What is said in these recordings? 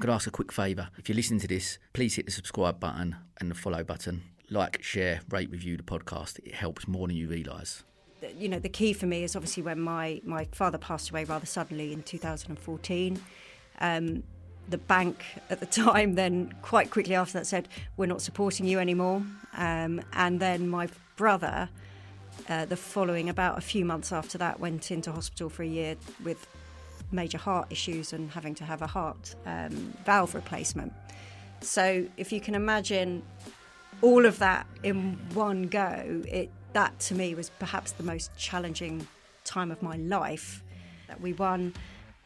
To ask a quick favour. If you're listening to this, please hit the subscribe button and the follow button. Like, share, rate, review the podcast. It helps more than you realise. You know, the key for me is obviously when my, my father passed away rather suddenly in 2014. Um, the bank at the time then quite quickly after that said, We're not supporting you anymore. Um, and then my brother, uh, the following, about a few months after that, went into hospital for a year with major heart issues and having to have a heart um, valve replacement. So if you can imagine all of that in one go, it that to me was perhaps the most challenging time of my life. That we won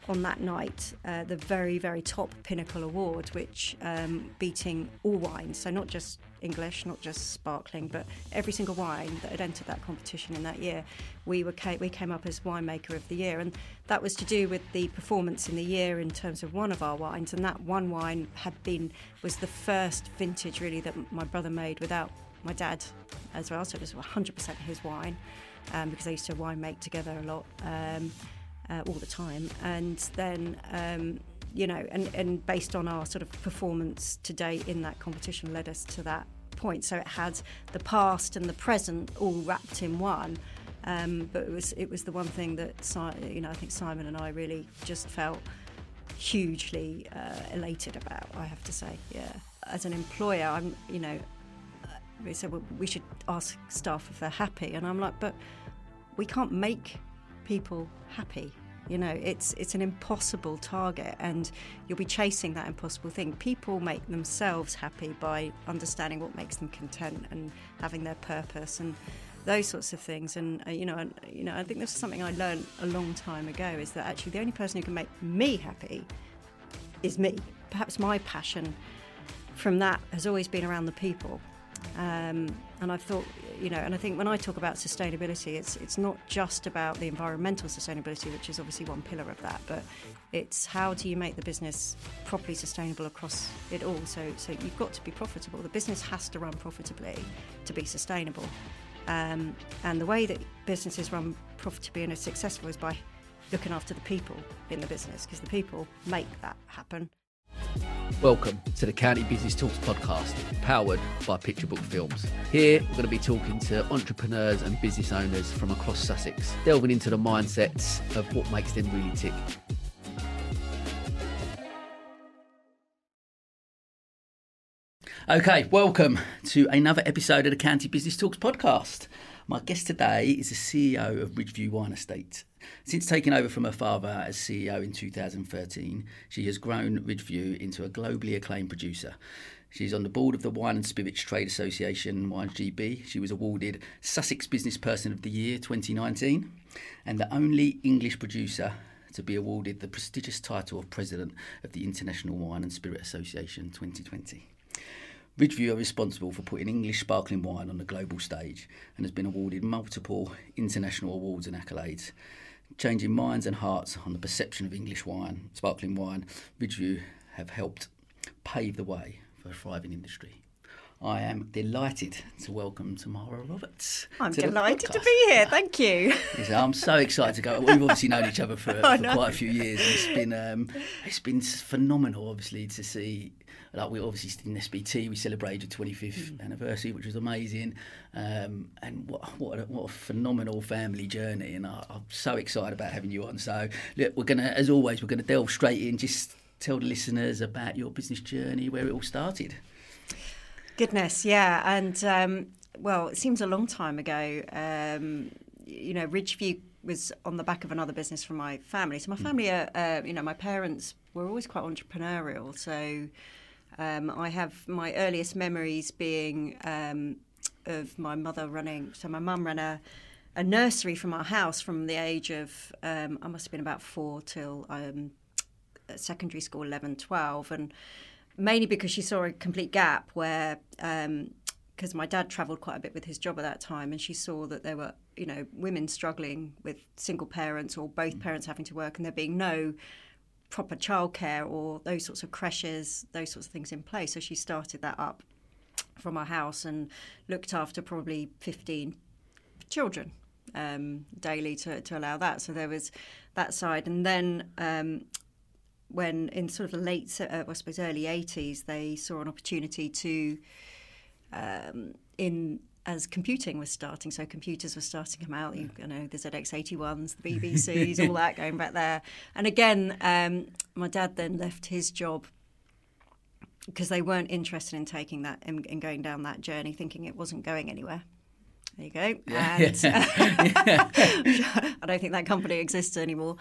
on that night uh, the very, very top Pinnacle Award, which um, beating all wines, so not just English, not just sparkling, but every single wine that had entered that competition in that year, we were we came up as winemaker of the year, and that was to do with the performance in the year in terms of one of our wines, and that one wine had been was the first vintage really that my brother made without my dad as well, so it was 100% his wine um, because they used to wine make together a lot. Um, uh, all the time. And then, um, you know, and, and based on our sort of performance to date in that competition led us to that point. So it had the past and the present all wrapped in one. Um, but it was it was the one thing that you know I think Simon and I really just felt hugely uh, elated about. I have to say, yeah. As an employer, I'm you know they said well, we should ask staff if they're happy, and I'm like, but we can't make people happy. You know, it's it's an impossible target, and you'll be chasing that impossible thing. People make themselves happy by understanding what makes them content and having their purpose and those sorts of things. And uh, you know, and, you know, I think this is something I learned a long time ago: is that actually the only person who can make me happy is me. Perhaps my passion from that has always been around the people. Um, and I've thought, you know, and I think when I talk about sustainability, it's it's not just about the environmental sustainability, which is obviously one pillar of that, but it's how do you make the business properly sustainable across it all. So so you've got to be profitable. The business has to run profitably to be sustainable. Um, and the way that businesses run profitably and are successful is by looking after the people in the business because the people make that happen. Welcome to the County Business Talks podcast, powered by Picture Book Films. Here, we're going to be talking to entrepreneurs and business owners from across Sussex, delving into the mindsets of what makes them really tick. Okay, welcome to another episode of the County Business Talks podcast. My guest today is the CEO of Ridgeview Wine Estate. Since taking over from her father as CEO in 2013, she has grown Ridgeview into a globally acclaimed producer. She's on the board of the Wine and Spirits Trade Association, Wines GB. She was awarded Sussex Business Person of the Year 2019 and the only English producer to be awarded the prestigious title of President of the International Wine and Spirit Association 2020. Ridgeview are responsible for putting English sparkling wine on the global stage and has been awarded multiple international awards and accolades, changing minds and hearts on the perception of English wine, sparkling wine. Ridgeview have helped pave the way for a thriving industry. I am delighted to welcome Tamara Roberts. I'm delighted to be here. Thank you. I'm so excited to go. We've obviously known each other for, for quite a few years, and it's been um, it's been phenomenal, obviously, to see like we obviously in SBT we celebrated 25th mm. anniversary, which was amazing, um, and what what a, what a phenomenal family journey, and I, am so excited about having you on. So look, we're gonna, as always, we're gonna delve straight in. Just tell the listeners about your business journey, where it all started. Goodness, yeah, and um, well, it seems a long time ago. Um, you know, Ridgeview was on the back of another business from my family. So my mm. family, are, uh, you know, my parents were always quite entrepreneurial. So um, I have my earliest memories being um, of my mother running. So my mum ran a, a nursery from our house from the age of um, I must have been about four till um, secondary school 11, 12. and mainly because she saw a complete gap where because um, my dad travelled quite a bit with his job at that time, and she saw that there were you know women struggling with single parents or both mm. parents having to work, and there being no proper childcare or those sorts of creches, those sorts of things in place. So she started that up from our house and looked after probably 15 children um, daily to, to allow that. So there was that side. And then um, when in sort of the late, uh, I suppose, early 80s, they saw an opportunity to, um, in as computing was starting, so computers were starting to come out. You, you know, the ZX81s, the BBCs, all that going back there. And again, um, my dad then left his job because they weren't interested in taking that and in, in, going down that journey, thinking it wasn't going anywhere. There you go. Yeah. And I don't think that company exists anymore.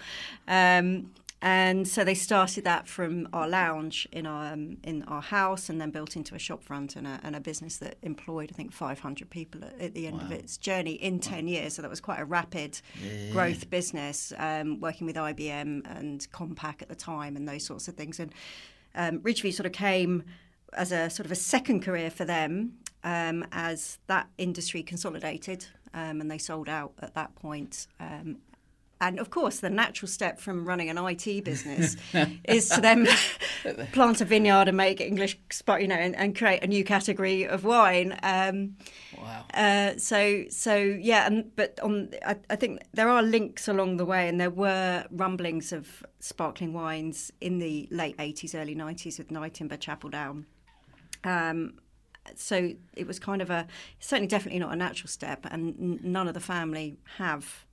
Um, and so they started that from our lounge in our um, in our house, and then built into a shopfront and a, and a business that employed I think 500 people at, at the end wow. of its journey in wow. 10 years. So that was quite a rapid yeah. growth business, um, working with IBM and Compaq at the time, and those sorts of things. And um, Ridgeview sort of came as a sort of a second career for them um, as that industry consolidated. Um, and they sold out at that point. Um, and of course, the natural step from running an IT business is to then plant a vineyard and make English, you know, and, and create a new category of wine. Um, wow. Uh, so, so yeah, and but on, I, I, think there are links along the way, and there were rumblings of sparkling wines in the late '80s, early '90s with Nyetimber, Chapel Down. Um, so it was kind of a certainly definitely not a natural step, and n- none of the family have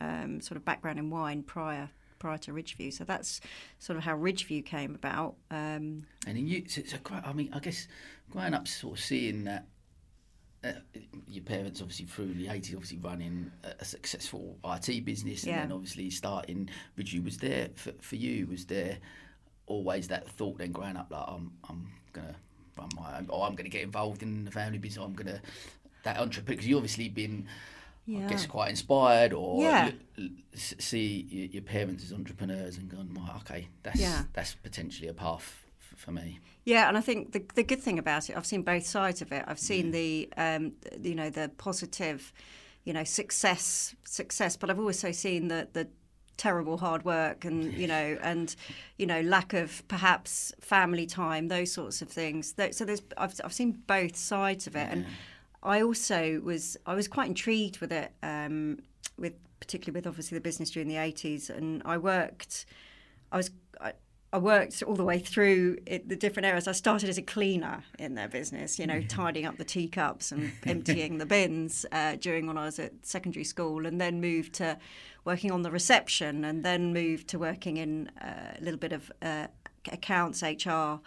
um, sort of background in wine prior prior to Ridgeview. So that's sort of how Ridgeview came about. Um, and you, so, so, I mean, I guess growing up, sort of seeing that. Uh, your parents obviously through the 80s obviously running a, a successful IT business and yeah. then obviously starting Ridgeview was there for, for you was there always that thought then growing up like I'm, I'm gonna run my own or I'm gonna get involved in the family business I'm gonna that entrepreneur because you obviously been yeah. I guess quite inspired or yeah. see your parents as entrepreneurs and gone, well, okay, that's yeah. that's potentially a path for me. Yeah, and I think the the good thing about it, I've seen both sides of it. I've seen the um, you know the positive, you know success success, but I've also seen the the terrible hard work and you know and you know lack of perhaps family time those sorts of things so there's I've, I've seen both sides of it yeah. and I also was I was quite intrigued with it, um, with particularly with obviously the business during the eighties, and I worked. I was I, I worked all the way through it, the different areas. I started as a cleaner in their business, you know, tidying up the teacups and emptying the bins uh, during when I was at secondary school, and then moved to working on the reception, and then moved to working in uh, a little bit of uh, accounts, HR,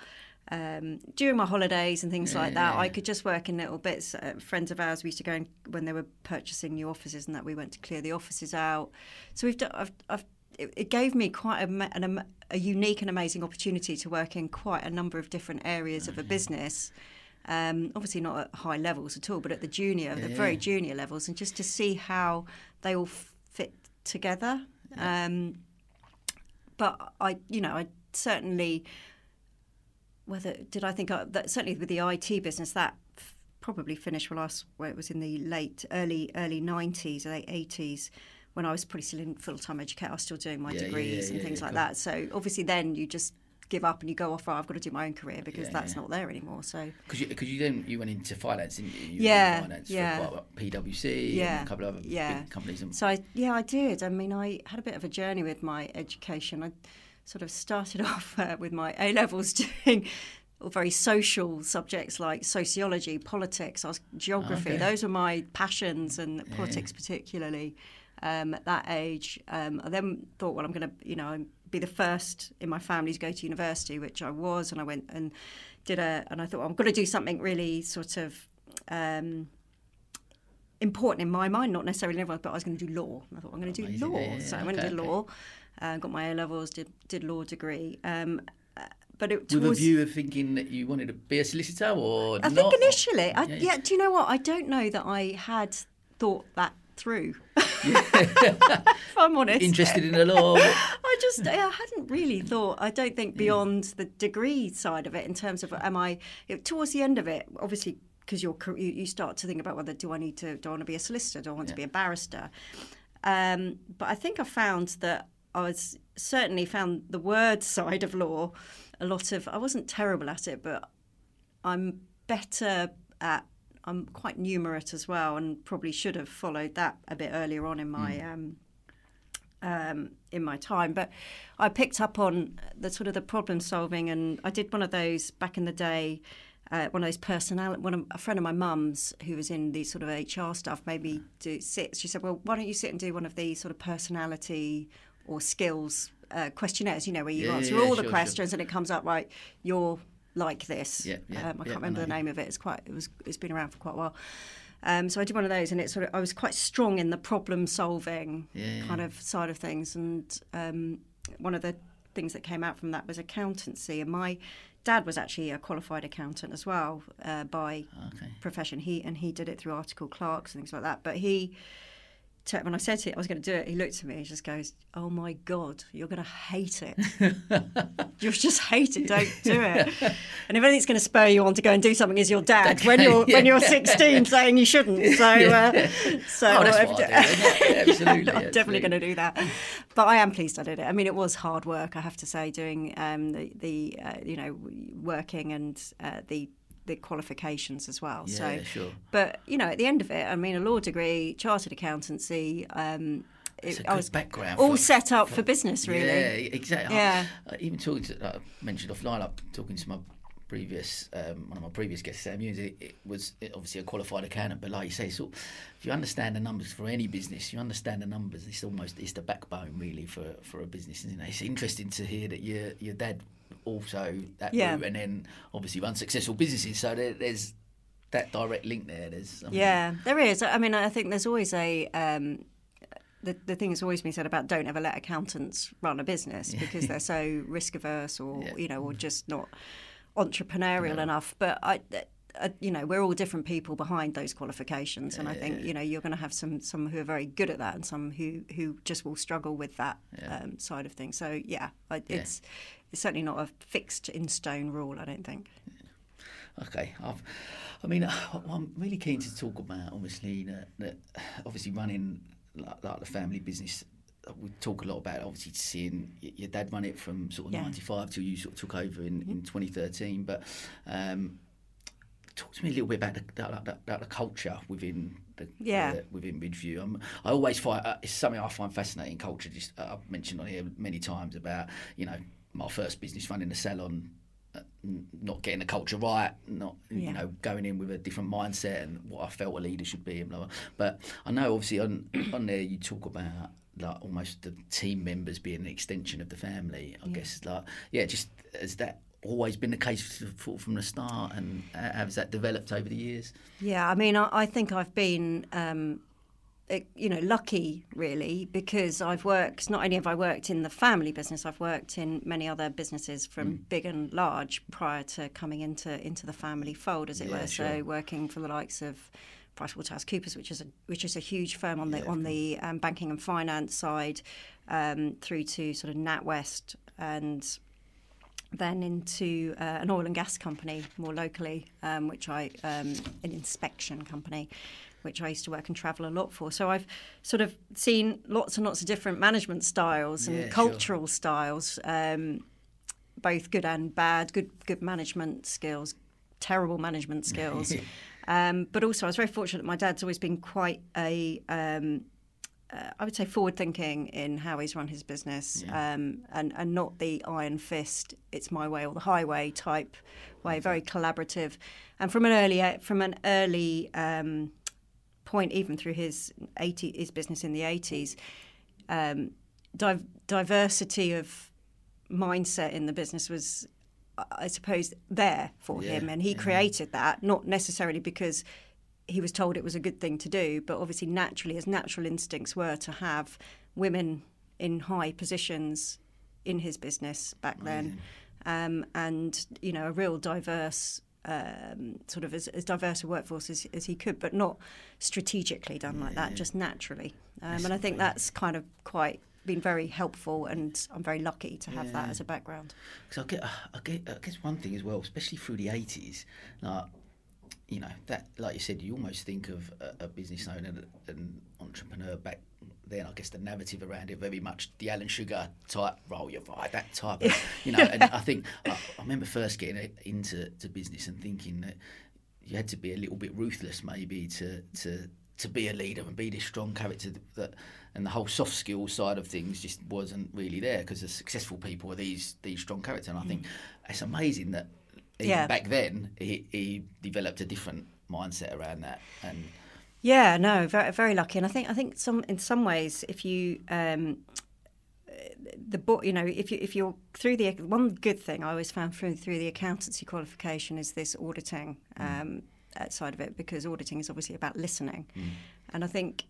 um, during my holidays and things yeah, like that, yeah. I could just work in little bits. Uh, friends of ours, we used to go and, when they were purchasing new offices and that we went to clear the offices out. So we've done, I've, I've, it, it gave me quite a, an, a unique and amazing opportunity to work in quite a number of different areas of a business. Um, obviously not at high levels at all, but at the junior, the very junior levels, and just to see how they all fit together. Um, but I, you know, I certainly whether did I think I, that certainly with the IT business that f- probably finished for us where it was in the late early early 90s late 80s when I was pretty still in full time education I was still doing my yeah, degrees yeah, yeah, and things like that. So obviously then you just give up and you go off oh, I've got to do my own career because that's not there anymore so. Because you, cause you then you went into finance didn't you, you yeah finance yeah. for PwC yeah a couple of other yeah. companies and... so I, yeah I did. I mean I had a bit of a journey with my education. I sort of started off uh, with my A levels doing very social subjects like sociology, politics, geography. Okay. Those were my passions, and yeah. politics particularly um, at that age. Um, I then thought, well, I'm going to, you know, be the first in my family to go to university, which I was, and I went and did a, and I thought well, I'm going to do something really sort of. Um, important in my mind, not necessarily in everyone, but I was going to do law. I thought I'm going to do Amazing. law, yeah, so I went okay, and did law. Uh, got my A levels, did did law degree. Um, but it with a view of thinking that you wanted to be a solicitor, or I not? think initially, I, yeah. yeah. Do you know what? I don't know that I had thought that through. if I'm honest, interested in the law. I just I hadn't really thought. I don't think beyond the degree side of it in terms of am I towards the end of it, obviously because you're you, you start to think about whether do I need to do I want to be a solicitor, do I want yeah. to be a barrister. Um, but I think I found that I was certainly found the word side of law a lot of. I wasn't terrible at it, but I'm better at. I'm quite numerate as well, and probably should have followed that a bit earlier on in my mm. um, um, in my time. But I picked up on the sort of the problem solving, and I did one of those back in the day. Uh, one of those personality, one of, a friend of my mum's who was in the sort of HR stuff made me do sit. She said, "Well, why don't you sit and do one of these sort of personality or skills uh, questionnaires? You know, where you Yeah, answer yeah, all the sure, questions and it comes up right. You're like this. Yeah, yeah, um, I can't I remember the name of it. It's quite. It was. It's been around for quite a while. Um, so I did one of those, and it sort of I was quite strong in the problem solving kind of side of things. And um, one of the things that came out from that was accountancy. And my dad was actually a qualified accountant as well uh, by Okay. profession. He and he did it through article clerks and things like that. But he, when I said to him I was going to do it, he looked at me and just goes, "Oh my god, you're going to hate it. You'll just hate it. Don't do it." And if anything's going to spur you on to go and do something, is your dad when you're when you're 16 saying you shouldn't. So, uh, so Oh, that's what do. Yeah, absolutely, I'm definitely going to do that. But I am pleased I did it. I mean, it was hard work, I have to say, doing um, the, the uh, you know, working and uh, the the qualifications as well. so, Yeah, sure. but you know, at the end of it, I mean, a law degree, chartered accountancy. Um, It's a it, good I was background all for- set up for, business, really. Yeah, exactly. Yeah. I, I even talking to, I mentioned offline, I'm talking to my previous, um, one of my previous guests, Sam Hughes, it, it was obviously a qualified accountant, but like you say, so if you understand the numbers for any business, you understand the numbers, it's almost, it's the backbone really for, for a business, isn't it? It's interesting to hear that your, your dad also that Yeah. route and then obviously run successful businesses, so there, there's that direct link there. There's something- Yeah, there is. I mean, I think there's always a. Um, the, the thing that's always been said about don't ever let accountants run a business because they're so risk averse or Yeah. you know or just not entrepreneurial enough. But I, uh, you know, we're all different people behind those qualifications, and I think you know you're going to have some some who are very good at that and some who who just will struggle with that um, side of things. So yeah, I, it's it's certainly not a fixed in stone rule. I don't think. Okay, I've, I mean, I'm really keen to talk about obviously that, that obviously running like, like the family business. uh, We talk a lot about obviously seeing your dad run it from sort of Yeah. Mm-hmm. '95 till you sort of took over in, in 2013. But um, talk to me a little bit about the, about the, about the culture within the, Yeah. the- within Ridgeview. Um, I always find uh, it's something I find fascinating. Culture, just uh, I've mentioned on here many times about you know my first business running a salon. Uh, not getting the culture right, not Yeah. you know going in with a different mindset and what I felt a leader should be and blah blah. But I know obviously on on there you talk about like almost the team members being an extension of the family. I guess like yeah, just has that always been the case from the start, and uh, has that developed over the years? Yeah, I mean, I, I think I've been, um, you know, lucky really because I've worked. Not only have I worked in the family business, I've worked in many other businesses from Mm. big and large prior to coming into into the family fold, as it Yeah, were. sure. So working for the likes of PricewaterhouseCoopers, which is a which is a huge firm on the Yeah, on the um, banking and finance side, um, through to sort of NatWest and then into uh, an oil and gas company more locally, um, which I um, an inspection company, which I used to work and travel a lot for. So I've sort of seen lots and lots of different management styles and Yeah, sure. cultural styles, um, both good and bad. Good good management skills, terrible management skills. um, but also, I was very fortunate. That my dad's always been quite a um, uh, I would say forward thinking in how he's run his business, um, and and not the iron fist, it's my way or the highway type way. Very collaborative, and from an early from an early um, point, even through his eighty his business in the eighties, um, div- diversity of mindset in the business was. I suppose there for Yeah, him, and he created that not necessarily because he was told it was a good thing to do, but obviously, naturally, his natural instincts were to have women in high positions in his business back then, um, and you know, a real diverse. Um, sort of as, as diverse a workforce as, as he could, but not strategically done like that, just naturally. Um, and I think that's kind of quite been very helpful, and I'm very lucky to have that as a background. Because I get, I get, I guess one thing as well, especially through the eighties, like you know that, like you said, you almost think of a, a business owner, an entrepreneur back then. I guess the narrative around it very much the Alan Sugar type role. You're right, that type, of, you know. And I think I, I remember first getting into to business and thinking that you had to be a little bit ruthless, maybe to to to be a leader and be this strong character that and the whole soft skills side of things just wasn't really there because the successful people are these these strong characters and I think mm. it's amazing that yeah. back then he, he developed a different mindset around that and yeah no very, very lucky and I think I think some in some ways if you um, the book, you know, if you if you're through the one good thing I always found through through the accountancy qualification is this auditing mm. um, side of it because auditing is obviously about listening, mm. and I think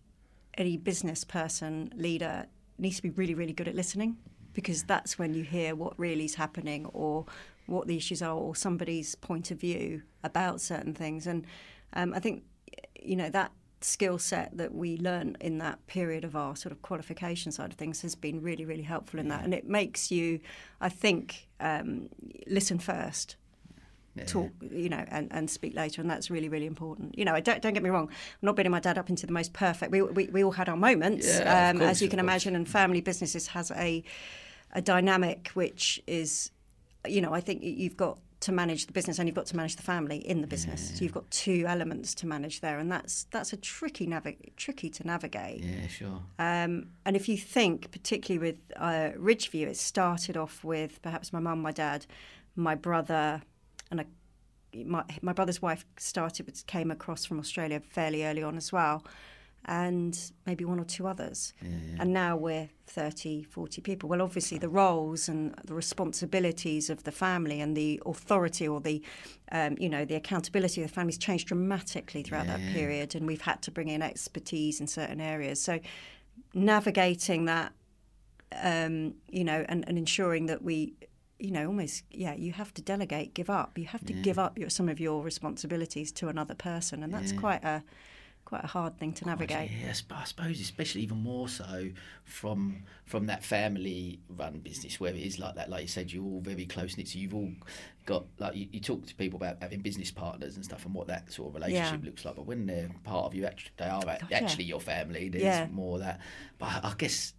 any business person leader needs to be really really good at listening because that's when you hear what really is happening or what the issues are or somebody's point of view about certain things, and um, I think you know that skill set that we learn in that period of our sort of qualification side of things has been really, really helpful in that. And it makes you, I think, um, listen first. Yeah. Talk, you know, and, and speak later, and that's really, really important. You know, don't don't get me wrong. I'm not building my dad up into the most perfect. We we, we all had our moments, yeah, um, course, as you can imagine, and family businesses has a a dynamic which is, you know, I think you've got to manage the business and you've got to manage the family in the business. Yeah. So you've got two elements to manage there, and that's that's a tricky navi- tricky to navigate. Yeah, sure. Um, and if you think, particularly with uh, Ridgeview, it started off with perhaps my mum, my dad, my brother, and a, my my brother's wife started came across from Australia fairly early on as well and maybe one or two others. Yeah, yeah. And now we're 30, 40 people. Well, obviously, the roles and the responsibilities of the family and the authority or the, um, you know, the accountability of the family's changed dramatically throughout yeah, that period. And we've had to bring in expertise in certain areas. So navigating that, um, you know, and, and ensuring that we you know, almost, yeah, you have to delegate, give up. You have to yeah. give up your, some of your responsibilities to another person, and that's yeah. quite a quite a hard thing to navigate. Yes, but I suppose especially even more so from from that family run business where it is like that. Like you said, you're all very close knit. So you've all got like you, you, talk to people about having business partners and stuff and what that sort of relationship yeah. looks like. But when they're part of you, actually, they are actually your family. There's yeah. more that. But I guess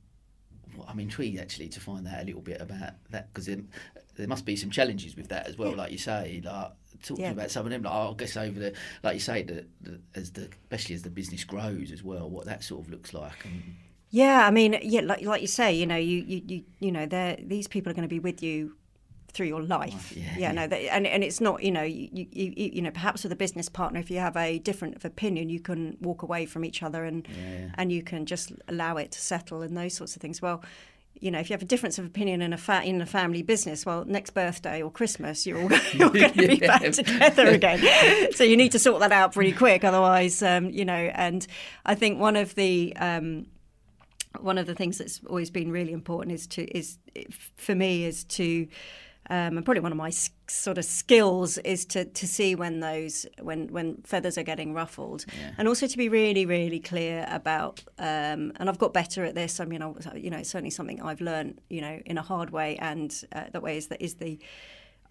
I'm intrigued actually to find out a little bit about that because there must be some challenges with that as well. Like you say, like talking yeah. about some of them. Like, oh, I guess over the, like you say, the, the, as the especially as the business grows as well, what that sort of looks like. And... Yeah, I mean, yeah, like like you say, you know, you you you, you know, they these people are going to be with you through your life. Yeah, yeah, no, and and it's not, you know, you, you you know, perhaps with a business partner, if you have a different opinion, you can walk away from each other and yeah. and you can just allow it to settle and those sorts of things. Well, you know, if you have a difference of opinion in a fa- in a family business, well, next birthday or Christmas, you're all, you're going to be yeah. back together again. so you need to sort that out pretty quick, otherwise, um, you know. And I think one of the um, one of the things that's always been really important is to is for me is to um, and probably one of my sort of skills is to, to see when those when when feathers are getting ruffled, yeah. and also to be really really clear about. Um, and I've got better at this. I mean, I, you know, it's certainly something I've learned, you know, in a hard way, and uh, that way is that is the.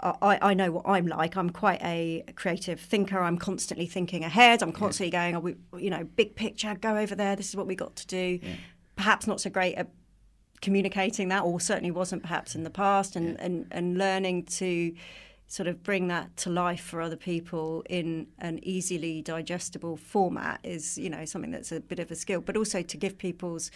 I, I know what I'm like. I'm quite a creative thinker. I'm constantly thinking ahead. I'm constantly yeah. going, oh, we, you know, big picture, go over there. This is what we got to do. Yeah. Perhaps not so great at communicating that, or certainly wasn't perhaps in the past, and, yeah. and, and learning to sort of bring that to life for other people in an easily digestible format is, you know, something that's a bit of a skill, but also to give people's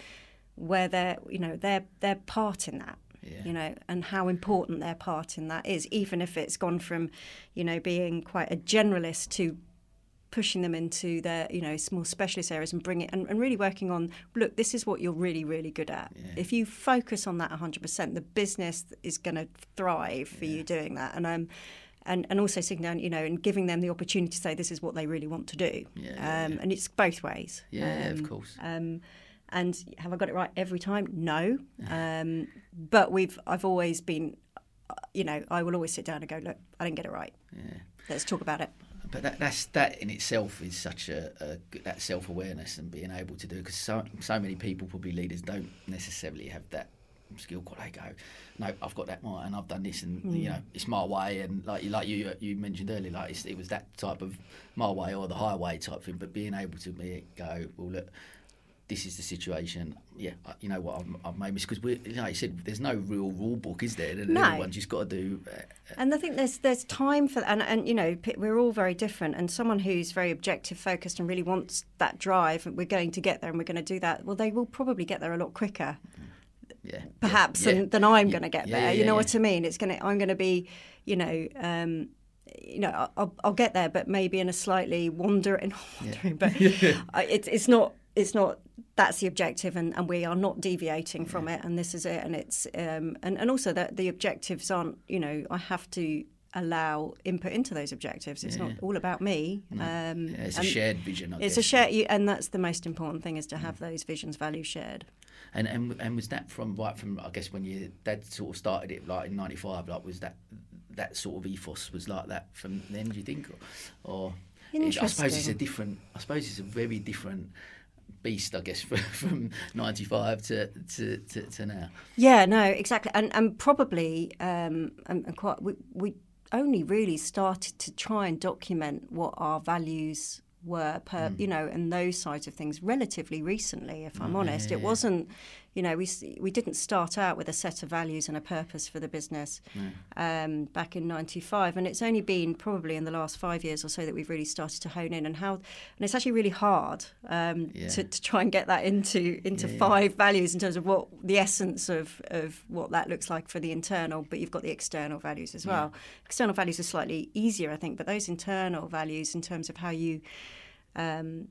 where they're, you know, their their part in that. Yeah. you know, and how important their part in that is, even if it's gone from, you know, being quite a generalist to pushing them into their you know more specialist areas and bring it and, and really working on look this is what you're really really good at yeah. if you focus on that 100% the business is going to thrive for yeah. you doing that and um and, and also sitting down, you know, and giving them the opportunity to say this is what they really want to do. Yeah, um, yeah. And it's both ways. Yeah, um, of course. Um, and have I got it right every time? No. Um, but we've I've always been, uh, you know, I will always sit down and go, look, I didn't get it right. Yeah. Let's talk about it but that, that's that in itself is such a, a that self awareness and being able to do because so so many people probably leaders don't necessarily have that skill. What they go, no, I've got that right, and I've done this, and mm. you know, it's my way, and like you like you you mentioned earlier, like it was that type of my way or the highway type thing. But being able to be go, well, look, this is the situation. Yeah, you know what, I've, I've made mistakes because we, you know, you said there's no real rule book, is there? No. Everyone's just got to do. Uh, and I think there's there's time for and and you know we're all very different. And someone who's very objective focused and really wants that drive, and we're going to get there, and we're going to do that. Well, they will probably get there a lot quicker. Yeah, perhaps yeah, than, than I'm going to get there. yeah, you know what I mean? It's going to I'm going to be, you know, um, you know, I'll, I'll get there, but maybe in a slightly wandering, wandering but I- it's it's not it's not that's the objective and, and we are not deviating from it and this is it and it's um, and, and also that the objectives aren't you know I have to allow input into those objectives it's not all about me um, yeah, it's a shared vision. I it's guess. a shared and that's the most important thing is to have those visions values shared And, and and was that from right from I guess when your dad sort of started it like in '95? Like was that that sort of ethos was like that from then? Do you think, or, or I suppose it's a different. I suppose it's a very different beast. I guess from, from '95 to, to, to, to now. Yeah, no, exactly, and and probably um, and, and quite we, we only really started to try and document what our values were per you know and those sides of things relatively recently if i'm honest it wasn't you know we we didn't start out with a set of values and a purpose for the business um, back in 95 and it's only been probably in the last five years or so that we've really started to hone in and how and it's actually really hard um, Yeah. to, to try and get that into into five values in terms of what the essence of, of what that looks like for the internal but you've got the external values as well external values are slightly easier i think but those internal values in terms of how you um,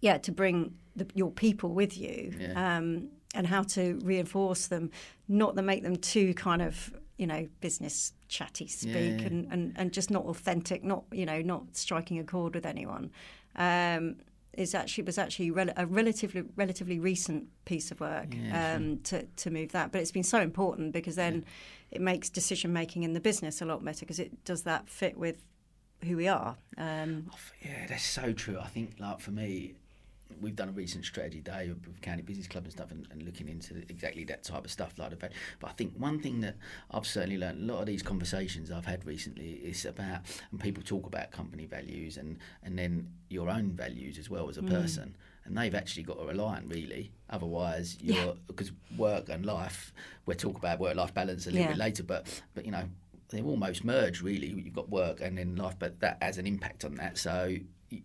yeah to bring the, your people with you Yeah. um, and how to reinforce them not to make them too kind of you know business chatty speak yeah. And, and and just not authentic not you know not striking a chord with anyone um, is actually was actually rel- a relatively relatively recent piece of work Yeah, um, to to move that. But it's been so important because then it makes decision making in the business a lot better because it does that fit with who we are. Um, Yeah, that's so true. I think, like for me, we've done a recent strategy day with County Business Club and stuff, and, and looking into exactly that type of stuff. Like, the fact- but I think one thing that I've certainly learned, a lot of these conversations I've had recently is about, and people talk about company values and and then your own values as well as a mm. person. And they've actually got to align, really. Otherwise, you're because work and life. We'll talk about work-life balance a little Yeah. bit later, but but you know they're almost merged really. You've got work and then life, but that has an impact on that. So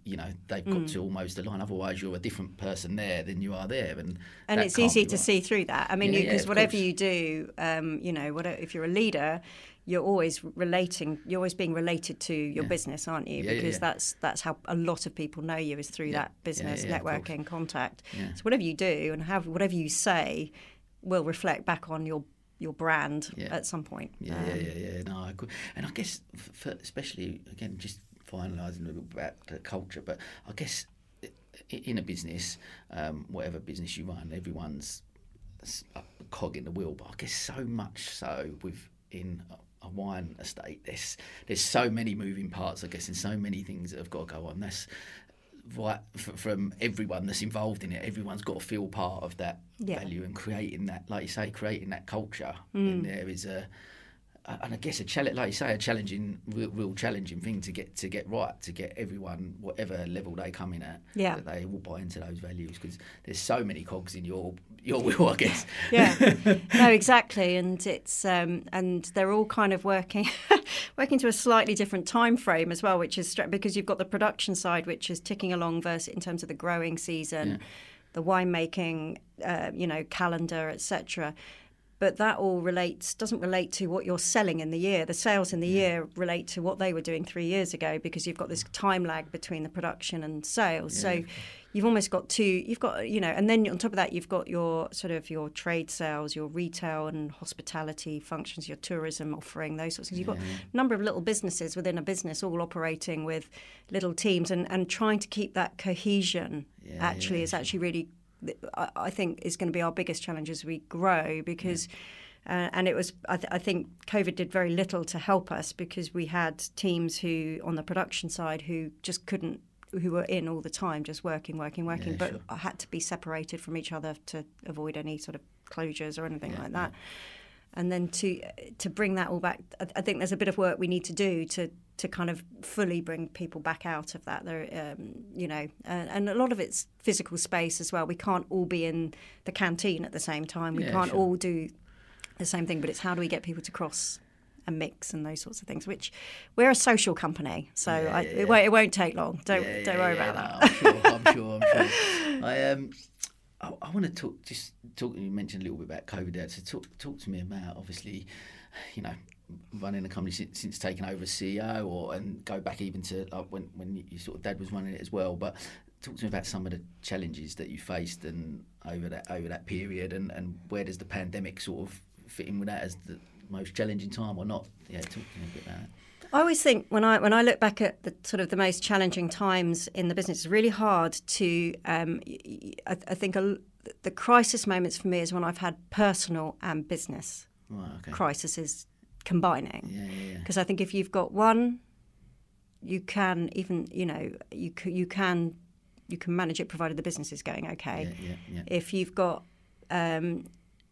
you know they've got Mm. to almost align. Otherwise, you're a different person there than you are there, and and it's easy to right. see through that. I mean, because yeah, of whatever course. you do, um, you know, whatever, if you're a leader, you're always relating. You're always being related to your business, aren't you? Yeah, yeah, because yeah. that's that's how a lot of people know you is through Yeah, that business yeah, networking contact. Yeah. So whatever you do and have whatever you say will reflect back on your your brand Yeah. at some point. Yeah, Um, yeah, yeah, yeah. No, I and I guess, for, especially again, just finalising a little bit about the culture, but I guess in a business, um, whatever business you run, everyone's a cog in the wheel. But I guess so much so within a- a wine estate, there's there's so many moving parts. I guess, and so many things that have got to go on. That's right from everyone that's involved in it. Everyone's got to feel part of that Yeah. value and creating that, like you say, creating that culture. Mm. In there is a and I guess a challenge, like you say, a challenging, real, real challenging thing to get to get right, to get everyone, whatever level they come in at, Yeah. that they all buy into those values because there's so many cogs in your your wheel, I guess. yeah no exactly and it's um, and they're all kind of working working to a slightly different time frame as well which is because you've got the production side which is ticking along versus in terms of the growing season Yeah. the winemaking uh, you know calendar etc but that all relates doesn't relate to what you're selling in the year. The sales in the year relate to what they were doing three years ago because you've got this time lag between the production and sales. So you've almost got two you've got you know and then on top of that you've got your sort of your trade sales your retail and hospitality functions your tourism offering those sorts of things. You've got a number of little businesses within a business all operating with little teams and, and trying to keep that cohesion Yeah, actually yeah, is actually really I, I think is going to be our biggest challenge as we grow because uh, and it was I, th- I think COVID did very little to help us because we had teams who on the production side who just couldn't who were in all the time just working working working Yeah, but sure. had to be separated from each other to avoid any sort of closures or anything like that. And then to to bring that all back, I, I think there's a bit of work we need to do to to kind of fully bring people back out of that. There, um, you know, and, and, a lot of it's physical space as well. We can't all be in the canteen at the same time. We Yeah, can't sure. all do the same thing. But it's how do we get people to cross and mix and those sorts of things. Which we're a social company, so Yeah, I, yeah, It, won't, it won't take long. Don't don't worry about no, that. I'm sure. I'm sure. I'm sure. I um, I, I want to talk. Just talk. You mentioned a little bit about COVID there. So talk talk to me about obviously, you know, running a company since, since taking over as CEO, or and go back even to like when when you, your sort of dad was running it as well. But talk to me about some of the challenges that you faced and over that over that period, and and where does the pandemic sort of fit in with that as the most challenging time or not? Yeah, talk to me a bit about that. I always think when I when I look back at the sort of the most challenging times in the business, it's really hard to. Um, I, I think a, the crisis moments for me is when I've had personal and business Right. Okay. crises combining. Yeah. Yeah. yeah. Because I think if you've got one, you can even you know you c- you can you can manage it provided the business is going okay. Yeah. Yeah. yeah. If you've got um,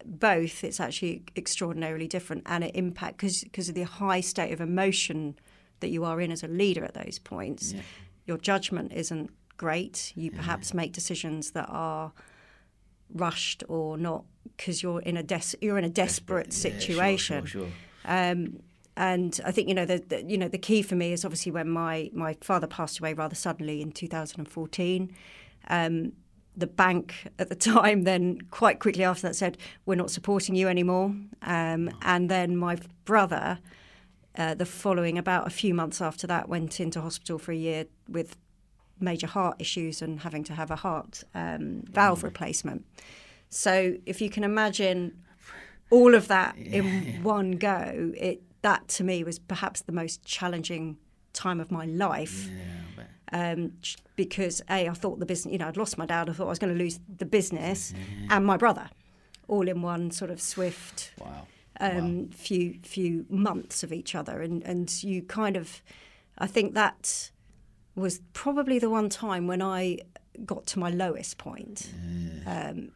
both, it's actually extraordinarily different, and it impact because because of the high state of emotion that you are in as a leader at those points. Your judgment isn't great. You perhaps make decisions that are rushed or not because you're in a des- you're in a desperate sure, situation. Sure, sure, Um, and I think you know the, the you know the key for me is obviously when my my father passed away rather suddenly in 2014. Um, the bank at the time then quite quickly after that said we're not supporting you anymore. Um, and then my brother, uh, the following about a few months after that, went into hospital for a year with major heart issues and having to have a heart um, valve replacement. So if you can imagine all of that in one go, it that to me was perhaps the most challenging time of my life. Yeah. Um, because a, I thought the business, you know, I'd lost my dad. I thought I was going to lose the business and my brother, all in one sort of swift Wow. um, few few months of each other, and and you kind of, I think that was probably the one time when I got to my lowest point. Um,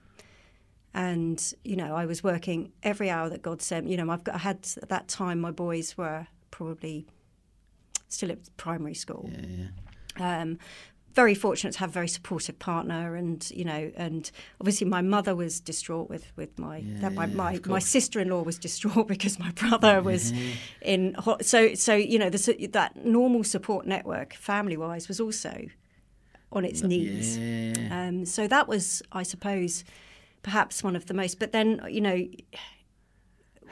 and you know, I was working every hour that God sent. You know, I've got, I had at that time my boys were probably still at primary school. Yeah, yeah. Um, very fortunate to have a very supportive partner, and you know, and obviously my mother was distraught with with my Yeah, that my yeah, my, my sister in law was distraught because my brother was in so so you know the, that normal support network family wise was also on its knees. Yeah. Um, so that was, I suppose, perhaps one of the most. But then, you know,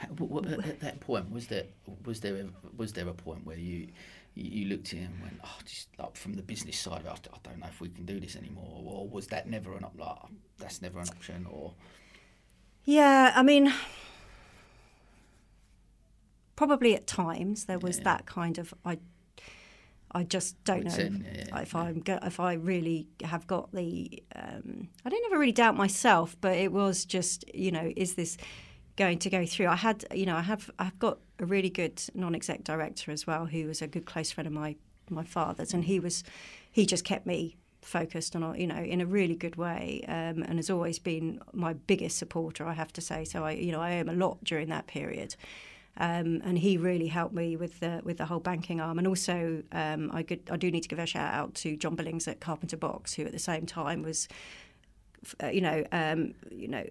at at that point, was there was there a, was there a point where you you looked at it and went, oh, just like from the business side I I don't know if we can do this anymore, or was that never an op- like that's never an option, or yeah, I mean, probably at times there was Yeah. that kind of I. I just don't know in, yeah, yeah, if I'm go, if I really have got the. Um, I don't ever really doubt myself, but it was just you know, is this going to go through? I had you know, I have I've got a really good non-exec director as well, who was a good close friend of my my father's, and he was he just kept me focused on you know in a really good way, um, and has always been my biggest supporter, I have to say. So I you know I owe him a lot during that period. Um, and he really helped me with the with the whole banking arm. And also, um, I could I do need to give a shout out to John Billings at Carpenter Box, who at the same time was, uh, you know, um, you know,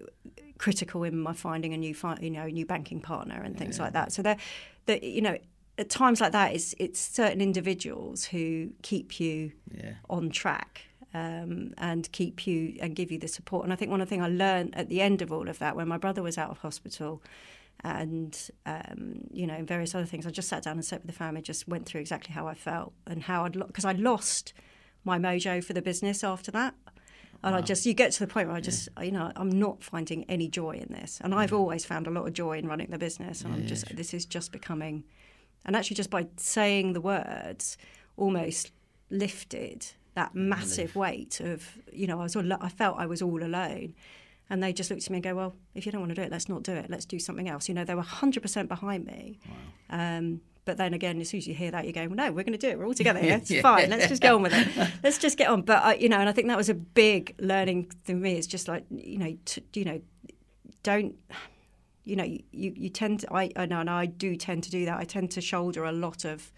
critical in my finding a new fi- you know new banking partner and things like that. So there, that you know, at times like that, it's it's certain individuals who keep you yeah, on track um, and keep you and give you the support. And I think one of the things I learned at the end of all of that, when my brother was out of hospital, and um, you know various other things, I just sat down and sat with the family, just went through exactly how I felt and how I'd because I lost my mojo for the business after that. And I just, you get to the point where I just, you know, I'm not finding any joy in this. And I've always found a lot of joy in running the business. And I'm Yeah, just, sure. this is just becoming, and actually just by saying the words, almost lifted that massive weight of, you know, I was all, I felt I was all alone. And they just looked at me and go, well, if you don't want to do it, let's not do it. Let's do something else. You know, they were 100% behind me. Um, but then again, as soon as you hear that, you're going, well, no, we're going to do it. We're all together here. It's Yeah. fine. Let's just go on with it. Let's just get on. But, I, you know, and I think that was a big learning for me. It's just like, you know, to, you know, don't, you know, you, you tend to, I, I know, and I do tend to do that. I tend to shoulder a lot of,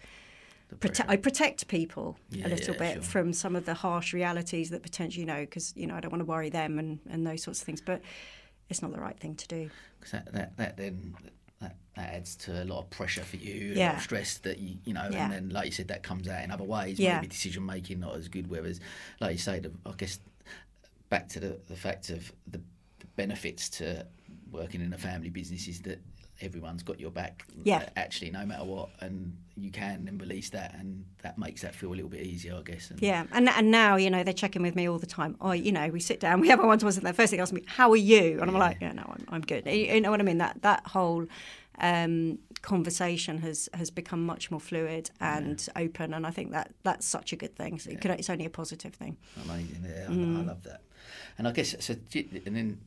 prote- I protect people Yeah, a little yeah, bit sure. from some of the harsh realities that potentially, you know, because, you know, I don't want to worry them and, and those sorts of things. But it's not the right thing to do. 'Cause that, that, that then that, that adds to a lot of pressure for you, a lot of stress that you you know, Yeah. and then like you said, that comes out in other ways. Yeah. Maybe decision making not as good. Whereas, like you say, the, I guess back to the, the fact of the, the benefits to working in a family business is that everyone's got your back. Yeah. Actually, no matter what, and you can and release that, and that makes that feel a little bit easier, I guess. And, Yeah, and and now you know they check in with me all the time. Oh, you know, we sit down, we have our one to ones, and the first thing they ask me, "How are you?" And I'm like, "Yeah, no, I'm, I'm good." You, know what I mean? That that whole um, conversation has has become much more fluid and open, and I think that that's such a good thing. So it could, it's only a positive thing. Amazing. Yeah, I- Mm. I, love that. And I guess so. And then,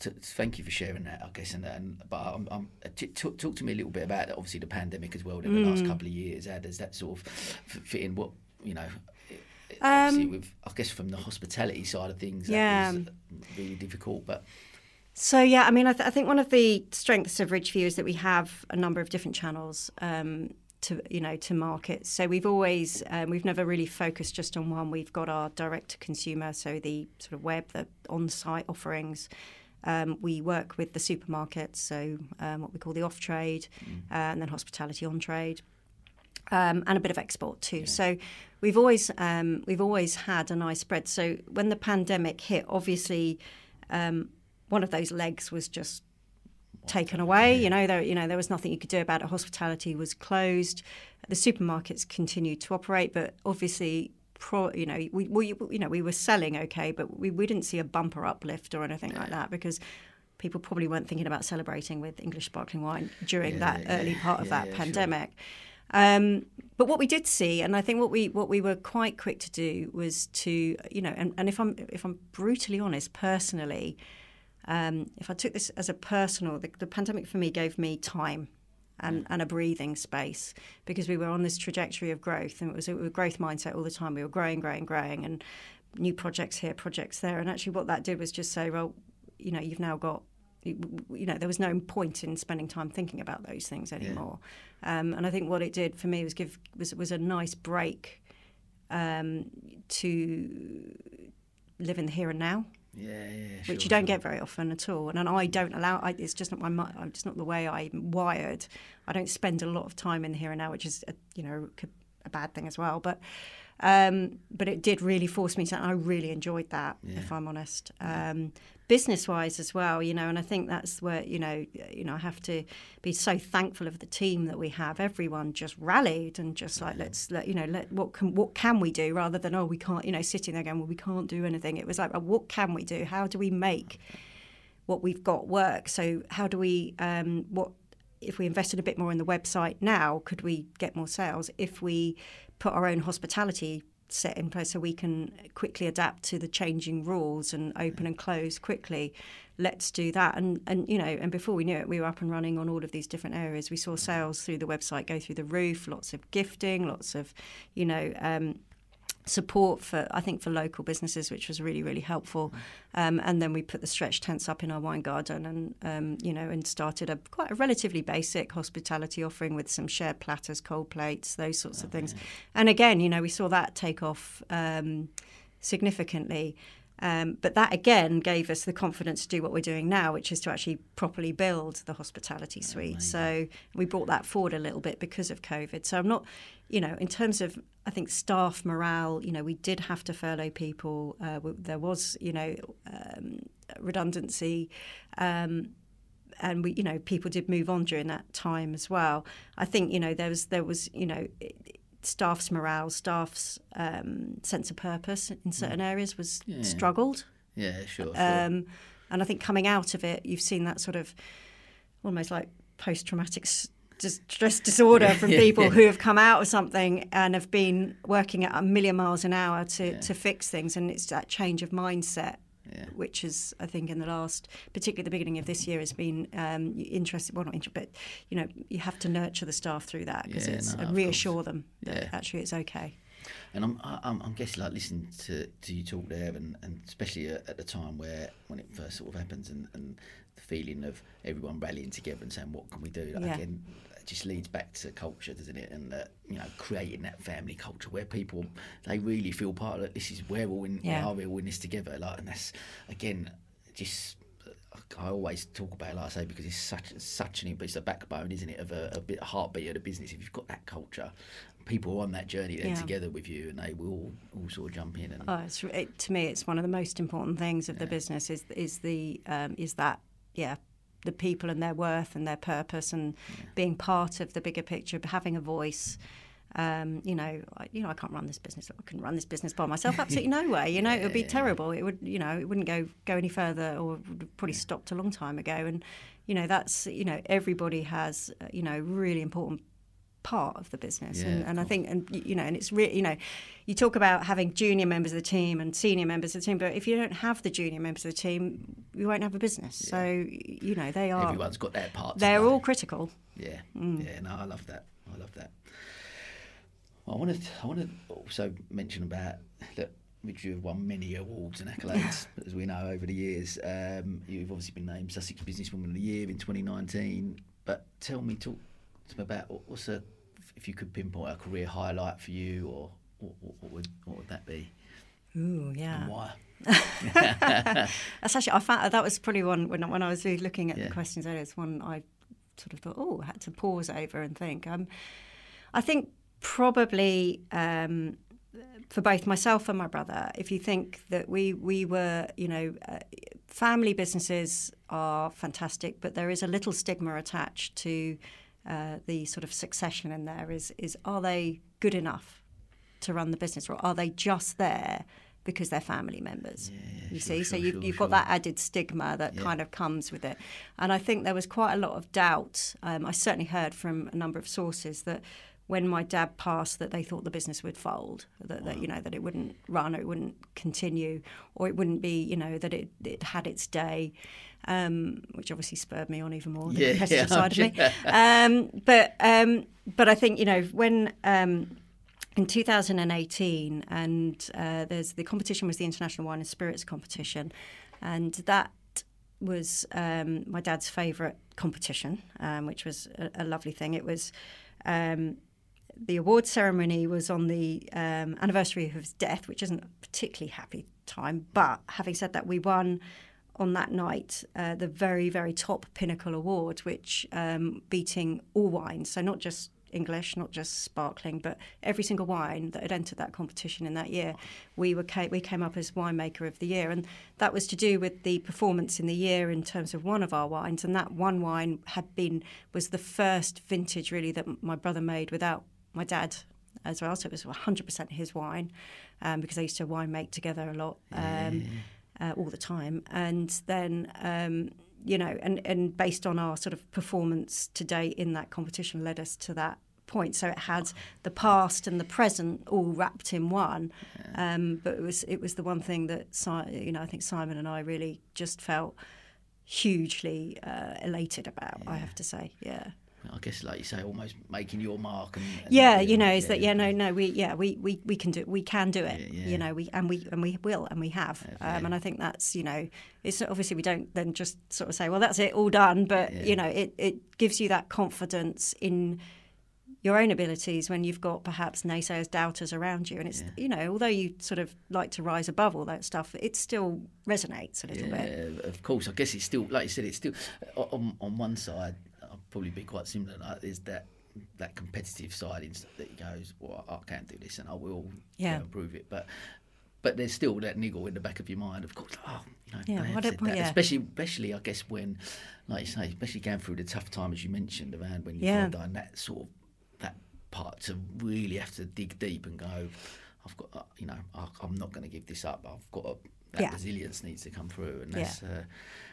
to, thank you for sharing that. I guess, and, and but I'm, I'm, t- talk, talk to me a little bit about obviously the pandemic as well. In the Mm. last couple of years, how does that sort of fit in? What you know. Obviously, Um, with I guess from the hospitality side of things, Yeah. that was really difficult. But So yeah, I mean, I, th- I think one of the strengths of Ridgeview is that we have a number of different channels um, to you know to market. So we've always um, we've never really focused just on one. We've got our direct to consumer, so the sort of web, the on-site offerings. Um, we work with the supermarkets, so um, what we call the off trade, uh, and then hospitality on trade um, and a bit of export too. So we've always um, we've always had a nice spread. So when the pandemic hit, obviously um, one of those legs was just taken away. You know, there you know there was nothing you could do about it. Hospitality was closed. The supermarkets continued to operate, but obviously. Pro, you know, we, we you know we were selling okay, but we, we didn't see a bumper uplift or anything like that because people probably weren't thinking about celebrating with English sparkling wine during Yeah, that yeah, early part of yeah, that yeah, sure. pandemic. Um, but what we did see, and I think what we what we were quite quick to do was to, you know, and, and if I'm if I'm brutally honest, personally, um, if I took this as a personal, the, the pandemic for me gave me time. And, and a breathing space because we were on this trajectory of growth and it was a, growth mindset all the time. We were growing, growing, growing, and new projects here, projects there. And actually, what that did was just say, well, you know, you've now got you know, there was no point in spending time thinking about those things anymore. Um, and I think what it did for me was give was was a nice break um, to live in the here and now, yeah, yeah, which sure, you don't sure. get very often at all. And, and I don't allow. I, it's just not my. It's not the way I'm wired. I don't spend a lot of time in the here and now, which is a, you know a bad thing as well. But um, but it did really force me to. I really enjoyed that, if I'm honest. Um, business wise as well, you know, and I think that's where you know, you know, I have to be so thankful of the team that we have. Everyone just rallied and just like let's let you know, let what can what can we do rather than oh we can't, you know, sitting there going well we can't do anything. It was like well, what can we do? How do we make what we've got work? So how do we um, what if we invested a bit more in the website now, could we get more sales? If we put our own hospitality set in place so we can quickly adapt to the changing rules and open and close quickly, let's do that. And and you know, and before we knew it, we were up and running on all of these different areas. We saw sales through the website go through the roof, lots of gifting, lots of, you know, um, support for I think for local businesses, which was really really helpful. Um, and then we put the stretch tents up in our wine garden, and um, you know, and started a quite a relatively basic hospitality offering with some shared platters, cold plates, those sorts of things. And again, you know, we saw that take off um, significantly. Um, but that again gave us the confidence to do what we're doing now, which is to actually properly build the hospitality suite. So we brought that forward a little bit because of COVID. So I'm not, you know, in terms of I think staff morale, you know, we did have to furlough people. Uh, there was, you know, um, redundancy. Um, and we, you know, people did move on during that time as well. I think, you know, there was, there was, you know, staff's morale, staff's um, sense of purpose in certain areas was Yeah. struggled. Yeah, sure. sure. Um, and I think coming out of it, you've seen that sort of almost like post traumatic stress disorder from Yeah, people yeah. who have come out of something and have been working at a million miles an hour to, to fix things. And it's that change of mindset. Yeah. Which is, I think, in the last, particularly the beginning of this year, has been um, interesting. Well, not interesting, but you know, you have to nurture the staff through that because Yeah, it's no, and reassure them that Yeah. actually it's okay. And I'm, I'm, I'm guessing like listening to, to you talk there, and, and especially at, at the time where when it first sort of happens, and, and the feeling of everyone rallying together and saying, "What can we do?" Like, Yeah. Again, just leads back to culture, doesn't it? And uh, you know, creating that family culture where people they really feel part of it. This is where we're all in, Yeah. we are all in this together. Like, and that's again just. I always talk about it, like I say, because it's such such an it's a backbone, isn't it, of a, a bit a heartbeat of the business. If you've got that culture, people are on that journey then Yeah. together with you, and they will all, sort of jump in. And Oh, it's, it, to me, it's one of the most important things of the business is is the um, is that yeah the people and their worth and their purpose and being part of the bigger picture, having a voice. Um, you know, I, you know, I can't run this business. I couldn't run this business by myself. Absolutely no way. You know, it would be terrible. It would, you know, it wouldn't go go any further, or would have probably stopped a long time ago. And you know, that's you know, everybody has uh, you know really important part of the business Yeah, and, and I think and you know and it's really you know you talk about having junior members of the team and senior members of the team but if you don't have the junior members of the team you won't have a business so you know they are everyone's got their part. they're all critical Yeah, Mm. yeah. No, I love that. I love that. Well, I want to. I want to also mention about that. Which you've won many awards and accolades, as we know over the years. Um, you've obviously been named Sussex Businesswoman of the Year in 2019. But tell me, talk about what's a, if you could pinpoint a career highlight for you, or what, what, would what would that be, ooh yeah and why? That's actually I found that was probably one when when I was looking at Yeah. the questions earlier. It's one I sort of thought, oh, I had to pause over and think. Um, I think probably um, for both myself and my brother, if you think that we we were, you know, uh, family businesses are fantastic, but there is a little stigma attached to uh, the sort of succession in there. Is is are they good enough to run the business, or are they just there because they're family members? you sure, see, so you've, sure, you've sure. got that added stigma that Yeah. kind of comes with it. And I think there was quite a lot of doubt. Um, I certainly heard from a number of sources that when my dad passed, that they thought the business would fold, that, that you know that it wouldn't run, or it wouldn't continue, or it wouldn't be, you know, that it it had its day. Um, which obviously spurred me on even more, the Yeah, competitive yeah, side of me. Um, but um, but I think you know when um, in 2018, and uh, there's the competition was the International Wine and Spirits competition, and that was um, my dad's favourite competition, um, which was a, a lovely thing. It was. Um, the award ceremony was on the um, anniversary of his death, which isn't a particularly happy time. But having said that, we won on that night uh, the very, very top pinnacle award, which um, beating all wines, so not just English, not just sparkling, but every single wine that had entered that competition in that year, we were ca- we came up as winemaker of the year, and that was to do with the performance in the year in terms of one of our wines, and that one wine had been was the first vintage really that my brother made without my dad as well, so it was 100% his wine um, because they used to wine make together a lot. Um, uh, all the time. And then, um, you know, and, and based on our sort of performance today in that competition led us to that point. So it had the past and the present all wrapped in one. Um, but it was it was the one thing that Si- you know I think Simon and I really just felt hugely uh, elated about. I have to say, yeah. I guess, like you say, almost making your mark. And, and Yeah, you know, is that yeah, no, no, we yeah, we, we, we can do we can do it. Yeah, yeah. You know, we and we and we will and we have. Um, and I think that's you know, it's obviously we don't then just sort of say, well, that's it, all done. But Yeah. you know, it it gives you that confidence in your own abilities when you've got perhaps naysayers, doubters around you. And it's you know, although you sort of like to rise above all that stuff, it still resonates a little bit. Of course. I guess it's still, like you said, it's still on, on one side. Probably be quite similar. Like, there's that that competitive side in, that goes, well, I can't do this, and I will Yeah. improve it. But but there's still that niggle in the back of your mind, of course. Oh, you know, Yeah, said that. yeah. Especially, especially, I guess when, like you say, especially going through the tough time as you mentioned around when you've Yeah. done that sort of that part to really have to dig deep and go. I've got, uh, you know, I, I'm not going to give this up. I've got a, that Yeah. resilience needs to come through, and that's, uh,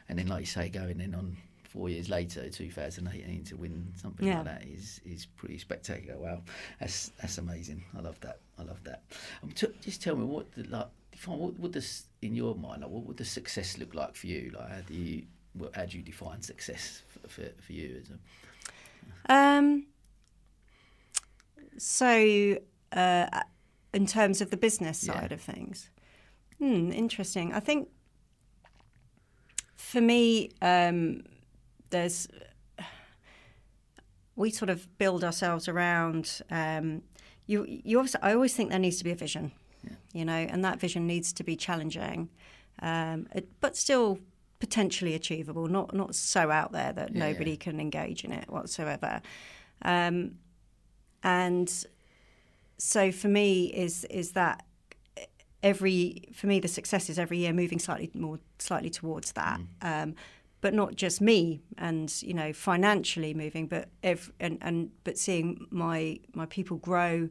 and then like you say, going in on four years later, 2018, to win something Yeah. like that is is pretty spectacular. Wow, that's that's amazing. I love that. I love that. Um, t- just tell me what the, like define what would this in your mind like what would the success look like for you? Like how do you what, how do you define success for, for, for you as a Um, so, uh, in terms of the business Yeah. side of things. Hmm, interesting. I think for me, um, there's we sort of build ourselves around. Um, you, you obviously, I always think there needs to be a vision, you know, and that vision needs to be challenging, um, it, but still potentially achievable. Not not so out there that Yeah, nobody yeah. can engage in it whatsoever. Um, and so for me, is is that every for me the success is every year moving slightly more slightly towards that. Um, but not just me and you know financially moving but and, and but seeing my my people grow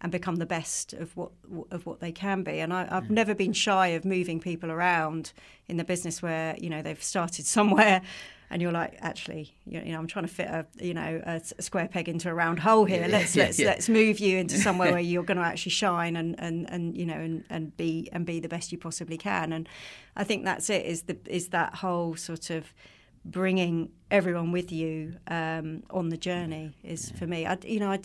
and become the best of what of what they can be. And I, I've never been shy of moving people around in the business where you know they've started somewhere and you're like actually you know I'm trying to fit a you know a square peg into a round hole here. Yeah, let's yeah, let's yeah. let's move you into somewhere where you're going to actually shine and, and, and you know and, and be and be the best you possibly can. And I think that's it is the is that whole sort of bringing everyone with you um, on the journey is for me. I you know I,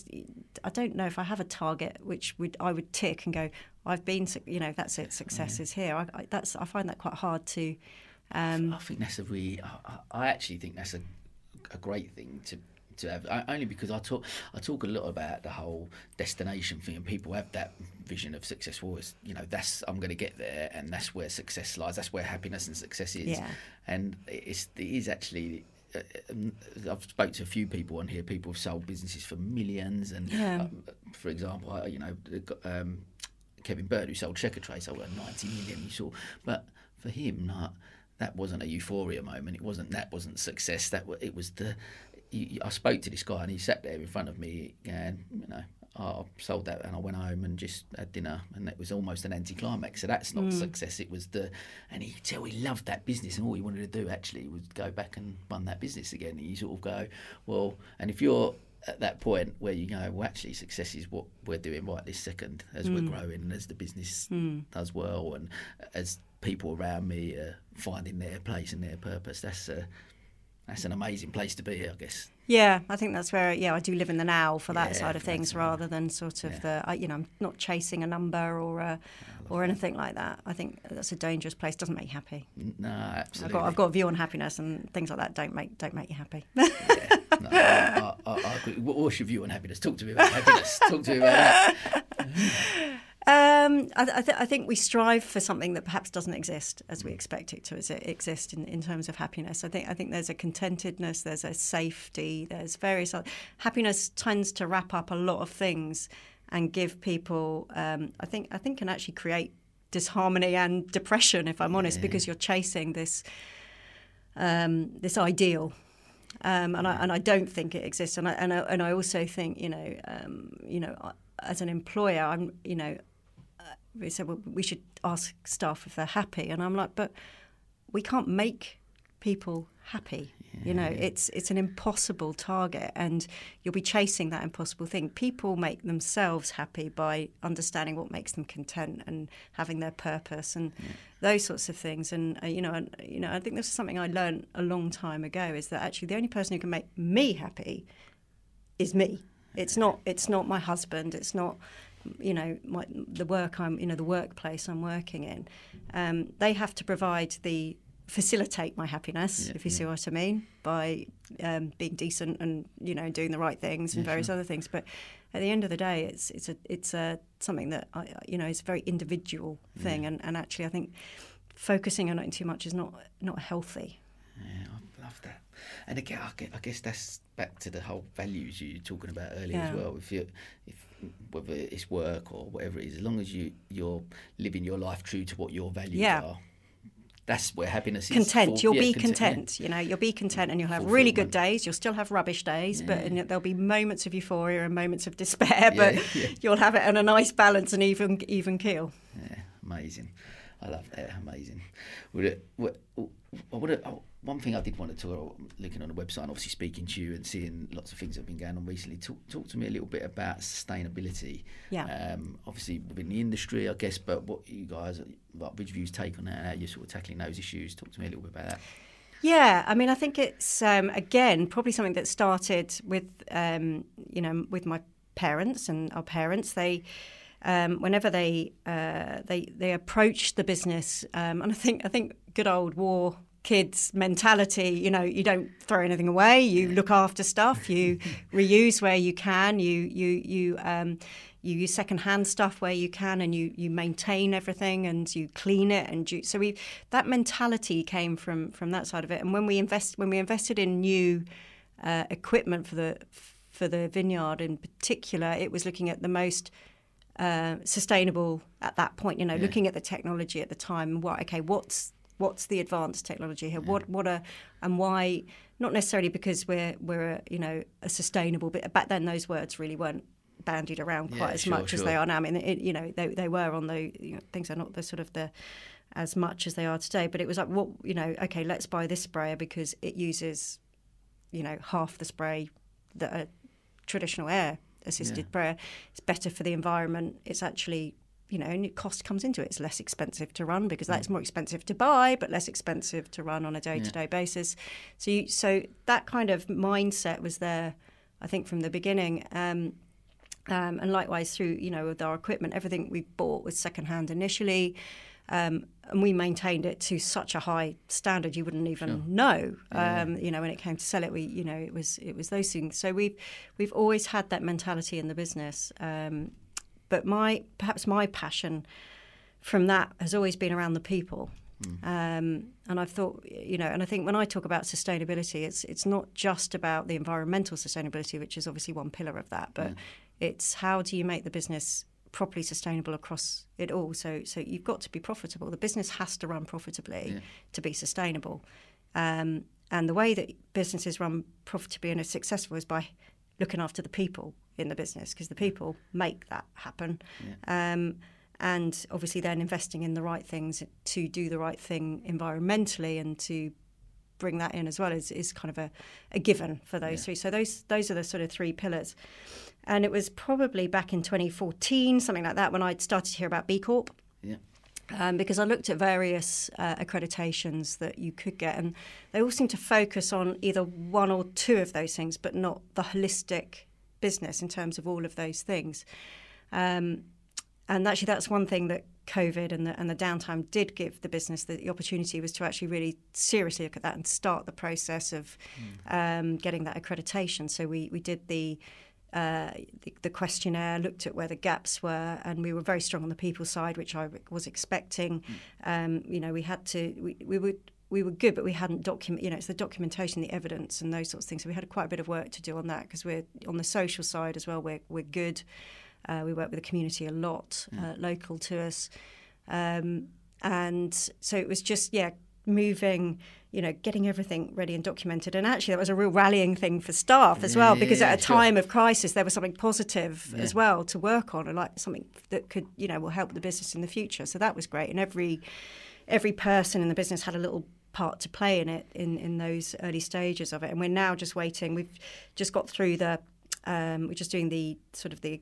I don't know if I have a target which would I would tick and go I've been you know that's it success is here. I, I that's I find that quite hard to um, I think that's a really. I I actually think that's a, a great thing to to have. I, only because I talk I talk a lot about the whole destination thing, and people have that vision of success. Well, it's, you know, that's I'm going to get there, and that's where success lies. That's where happiness and success is. Yeah. And it's it is actually. uh, um, I've spoke to a few people on here. People have sold businesses for millions, and Yeah. um, for example, I, you know, um, Kevin Byrne, who sold Checkatrade, sold at 90 million. You saw, but for him, like, that wasn't a euphoria moment. It wasn't that wasn't success. That it was the. I spoke to this guy and he sat there in front of me and you know. I sold that and I went home and just had dinner and it was almost an anticlimax. So that's not mm. success. It was the, and he tell he loved that business and all he wanted to do actually was go back and run that business again. And you sort of go, well, and if you're at that point where you go, well, actually, success is what we're doing right this second as we're mm. growing and as the business mm. does well and as people around me are finding their place and their purpose. That's a, that's an amazing place to be, here, I guess. Yeah, I think that's where yeah I do live in the now for that Yeah, side of things rather than sort of Yeah. the you know I'm not chasing a number or a, or anything like that. I think that's a dangerous place. Doesn't make you happy. No, absolutely. I've got I've got a view on happiness and things like that don't make don't make you happy. Yeah, no, I, I, I, I What's your view on happiness? Talk to me about happiness. Talk to me about that. Um, I, I, th- I think we strive for something that perhaps doesn't exist as we expect it to as it exist in, in terms of happiness. I think I think there's a contentedness, there's a safety, there's various other, happiness tends to wrap up a lot of things and give people. Um, I think I think can actually create disharmony and depression if I'm honest because you're chasing this um, this ideal um, and I and I don't think it exists. And I and I, and I also think you know um, you know as an employer, I'm you know we said well, we should ask staff if they're happy, and I'm like, but we can't make people happy. You know, it's it's an impossible target, and you'll be chasing that impossible thing. People make themselves happy by understanding what makes them content and having their purpose and those sorts of things. And uh, you know, and you know, I think this is something I learned a long time ago: is that actually the only person who can make me happy is me. It's not. It's not my husband. It's not. You know, my, the work I'm. You know, the workplace I'm working in. Um, they have to provide the facilitate my happiness, Yeah, if you see what I mean, by um, being decent and you know doing the right things and Yeah, various sure. other things. But at the end of the day, it's it's a it's a something that I, you know is a very individual thing, and, and actually I think focusing on it too much is not not healthy. Yeah, I love that. And again, I guess that's back to the whole values you were talking about earlier as well. If you, if whether it's work or whatever it is, as long as you you're living your life true to what your values Yeah. are, that's where happiness is. content. You'll yeah, be content, yeah. content. You know, you'll be content, and you'll have really good days. You'll still have rubbish days, but and there'll be moments of euphoria and moments of despair. But you'll have it in a nice balance and even even keel. Yeah, amazing. I love that. Amazing. Would it, I would oh, one thing I did want to talk, looking on the website, and obviously speaking to you and seeing lots of things that have been going on recently. Talk, talk to me a little bit about sustainability. Yeah. Um, obviously within the industry, I guess, but what you guys, what Ridgeview's take on that, how you're sort of tackling those issues. Talk to me a little bit about that. Yeah, I mean, I think it's um, again probably something that started with um, you know with my parents and our parents. They um, whenever they uh, they they approach the business, um, and I think I think good old war kids mentality you know you don't throw anything away you look after stuff you reuse where you can you you you um, you use secondhand stuff where you can and you you maintain everything and you clean it and you, so we that mentality came from from that side of it and when we invest when we invested in new uh, equipment for the for the vineyard in particular it was looking at the most uh, sustainable at that point you know yeah. looking at the technology at the time what okay what's what's the advanced technology here? What what are and why? Not necessarily because we're we're a, you know a sustainable. But back then, those words really weren't bandied around quite yeah, as sure, much sure. as they are now. I mean, it, you know, they they were on the you know, things are not the sort of the as much as they are today. But it was like, what you know, okay, let's buy this sprayer because it uses, you know, half the spray that a traditional air assisted yeah. sprayer. It's better for the environment. It's actually you know, and cost comes into it. It's less expensive to run because that's mm. more expensive to buy, but less expensive to run on a day-to-day yeah. basis. So, you, so that kind of mindset was there, I think, from the beginning. Um, um, and likewise through, you know, with our equipment, everything we bought was secondhand initially. Um, and we maintained it to such a high standard you wouldn't even sure. know. Um, You know, when it came to sell it, we you know it was it was those things. So we've we've always had that mentality in the business, um, but my perhaps my passion from that has always been around the people. Mm. Um, and I've thought, you know, and I think when I talk about sustainability, it's it's not just about the environmental sustainability, which is obviously one pillar of that, but it's how do you make the business properly sustainable across it all. So so you've got to be profitable. The business has to run profitably yeah. to be sustainable. Um, and the way that businesses run profitably and are successful is by looking after the people in the business because the people make that happen. Yeah. Um, and obviously, then investing in the right things to do the right thing environmentally and to bring that in as well is, is kind of a, a given for those yeah. three. So those those are the sort of three pillars. And it was probably back in 2014, something like that, when I started to hear about B Corp. Yeah. Um, because I looked at various uh, accreditations that you could get, and they all seem to focus on either one or two of those things, but not the holistic business in terms of all of those things. Um, and actually, that's one thing that COVID and the, and the downtime did give the business the, the, opportunity was to actually really seriously look at that and start the process of mm. um, getting that accreditation. So we, we did the, uh, the, the questionnaire, looked at where the gaps were, and we were very strong on the people side, which I was expecting. Mm. Um, you know, we had to we, we would we were good, but we hadn't document. You know, it's the documentation, the evidence, and those sorts of things. So we had quite a bit of work to do on that because we're on the social side as well. We're we're good. Uh, we work with the community a lot, mm. uh, local to us, um, and so it was just yeah, moving. You know, getting everything ready and documented, and actually that was a real rallying thing for staff as well, because at a sure. time of crisis there was something positive yeah. as well to work on, and like something that could you know will help the business in the future. So that was great, and every every person in the business had a little part to play in it in, in those early stages of it. And we're now just waiting. We've just got through the, um, we're just doing the sort of the,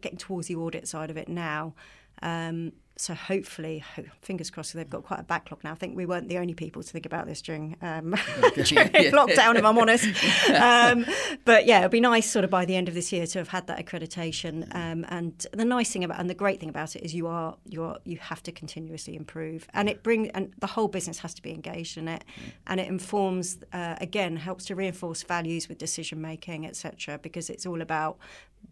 getting towards the audit side of it now. Um, so hopefully, fingers crossed, they've got quite a backlog now. I think we weren't the only people to think about this during, um, during yeah. lockdown, if I'm honest. Um, but yeah, it'd be nice, sort of by the end of this year, to have had that accreditation. Um, and the nice thing about, and the great thing about it is, you are you are you have to continuously improve, and it brings, and the whole business has to be engaged in it, and it informs, uh, again, helps to reinforce values with decision making, etc. Because it's all about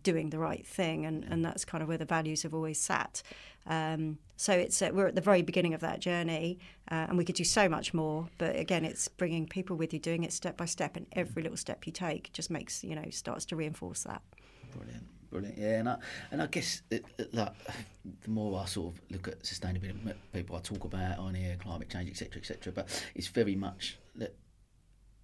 doing the right thing, and, and that's kind of where the values have always sat. Um, so it's uh, we're at the very beginning of that journey, uh, and we could do so much more. But again, it's bringing people with you, doing it step by step, and every little step you take just makes you know starts to reinforce that. Brilliant. Brilliant, yeah, and I, and I guess like the more I sort of look at sustainability, people I talk about on here, climate change, etc., etc. But it's very much that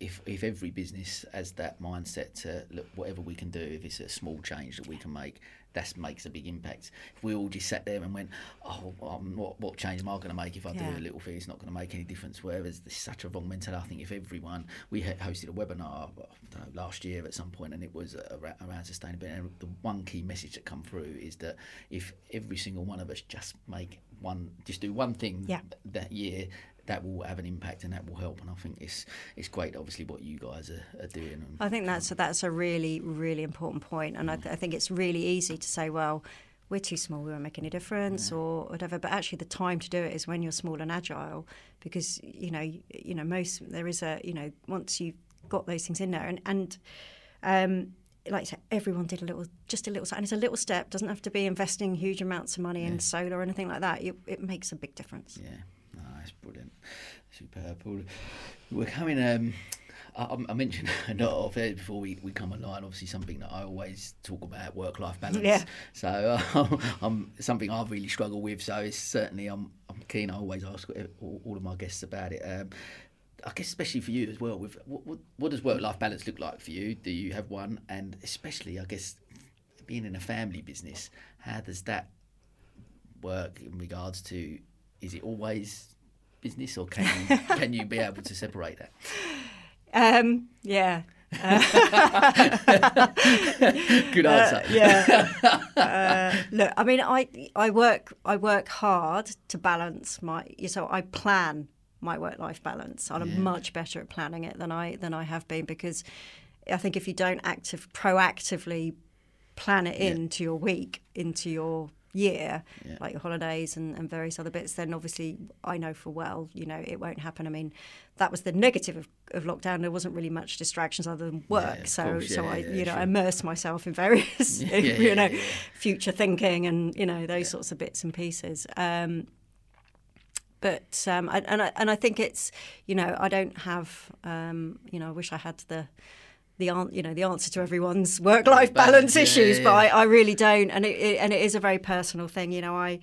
if if every business has that mindset to look whatever we can do, if it's a small change that we can make, that makes a big impact. If we all just sat there and went, oh, um, what what change am I going to make if I yeah. do a little thing? It's not going to make any difference. Whereas there's such a wrong mentality. I think if everyone, we hosted a webinar know, last year at some point, and it was around, around sustainability. And the one key message that come through is that if every single one of us just make one, just do one thing yeah. that year, that will have an impact and that will help. And I think it's it's great, obviously, what you guys are, are doing. And, I think that's a, that's a really really important point, and I, th- I think it's really easy to say, well, we're too small, we won't make any difference, yeah. or whatever. But actually, the time to do it is when you're small and agile, because you know, you know, most there is a, you know, once you've got those things in there, and and um, like I said, everyone did a little, just a little, and it's a little step. Doesn't have to be investing huge amounts of money yeah. in solar or anything like that. It, it makes a big difference. Yeah, no, that's brilliant, superb. We're coming. Um, I, I mentioned a lot of it before we, we come online. Obviously, something that I always talk about work life balance. Yeah. So uh, I'm something I've really struggle with. So it's certainly I'm I'm keen. I always ask all, all of my guests about it. Um, I guess especially for you as well. With what, what, what does work life balance look like for you? Do you have one? And especially, I guess, being in a family business, how does that work in regards to? Is it always business, or can you can you be able to separate that? Um, yeah. Good answer. Uh, yeah. Uh, look, I mean, I I work I work hard to balance my. So I plan my work life balance. I'm yeah. much better at planning it than I than I have been because I think if you don't active proactively plan it yeah. into your week, into your year, yeah. like your holidays and, and various other bits, then obviously I know for well, you know, it won't happen. I mean, that was the negative of, of lockdown. There wasn't really much distractions other than work. Yeah, so course, yeah, so I, you know, sure. immerse myself in various, you know, future thinking and, you know, those sorts of bits and pieces. Um, but um, I, and I, and I think it's you know I don't have um, you know I wish I had the the you know the answer to everyone's work life balance, issues, yeah, yeah. but I, I, really don't, and it, it, and it is a very personal thing. You know, I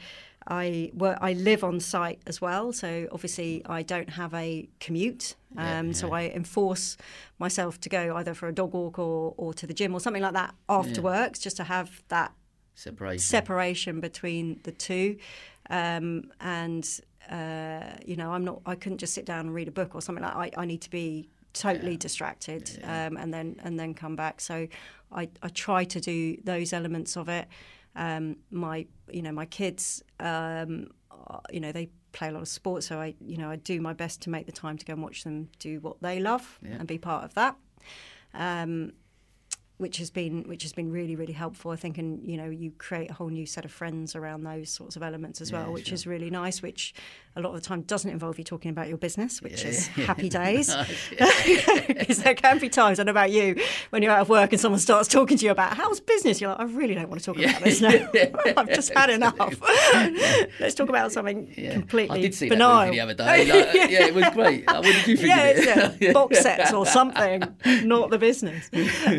I work I live on site as well, so obviously I don't have a commute, um, yeah, so I enforce myself to go either for a dog walk or or to the gym or something like that after work, just to have that separation separation between the two, um, and. Uh, you know, I'm not. I couldn't just sit down and read a book or something like. I, I need to be totally yeah. distracted yeah. Um, and then and then come back so I, I try to do those elements of it um, my you know my kids um, you know they play a lot of sports so I you know I do my best to make the time to go and watch them do what they love yeah. and be part of that um, which has been which has been really really helpful I think and you know you create a whole new set of friends around those sorts of elements as yeah, well which sure. is really nice which a lot of the time doesn't involve you talking about your business which yeah, is yeah. happy days. Because there can be times I know about you when you're out of work and someone starts talking to you about how's business? You're like I really don't want to talk about this now I've just had enough. Let's talk about something completely I did see benign. that movie the other day like, yeah it was great. What did you think yeah, yeah. box sets or something not the business.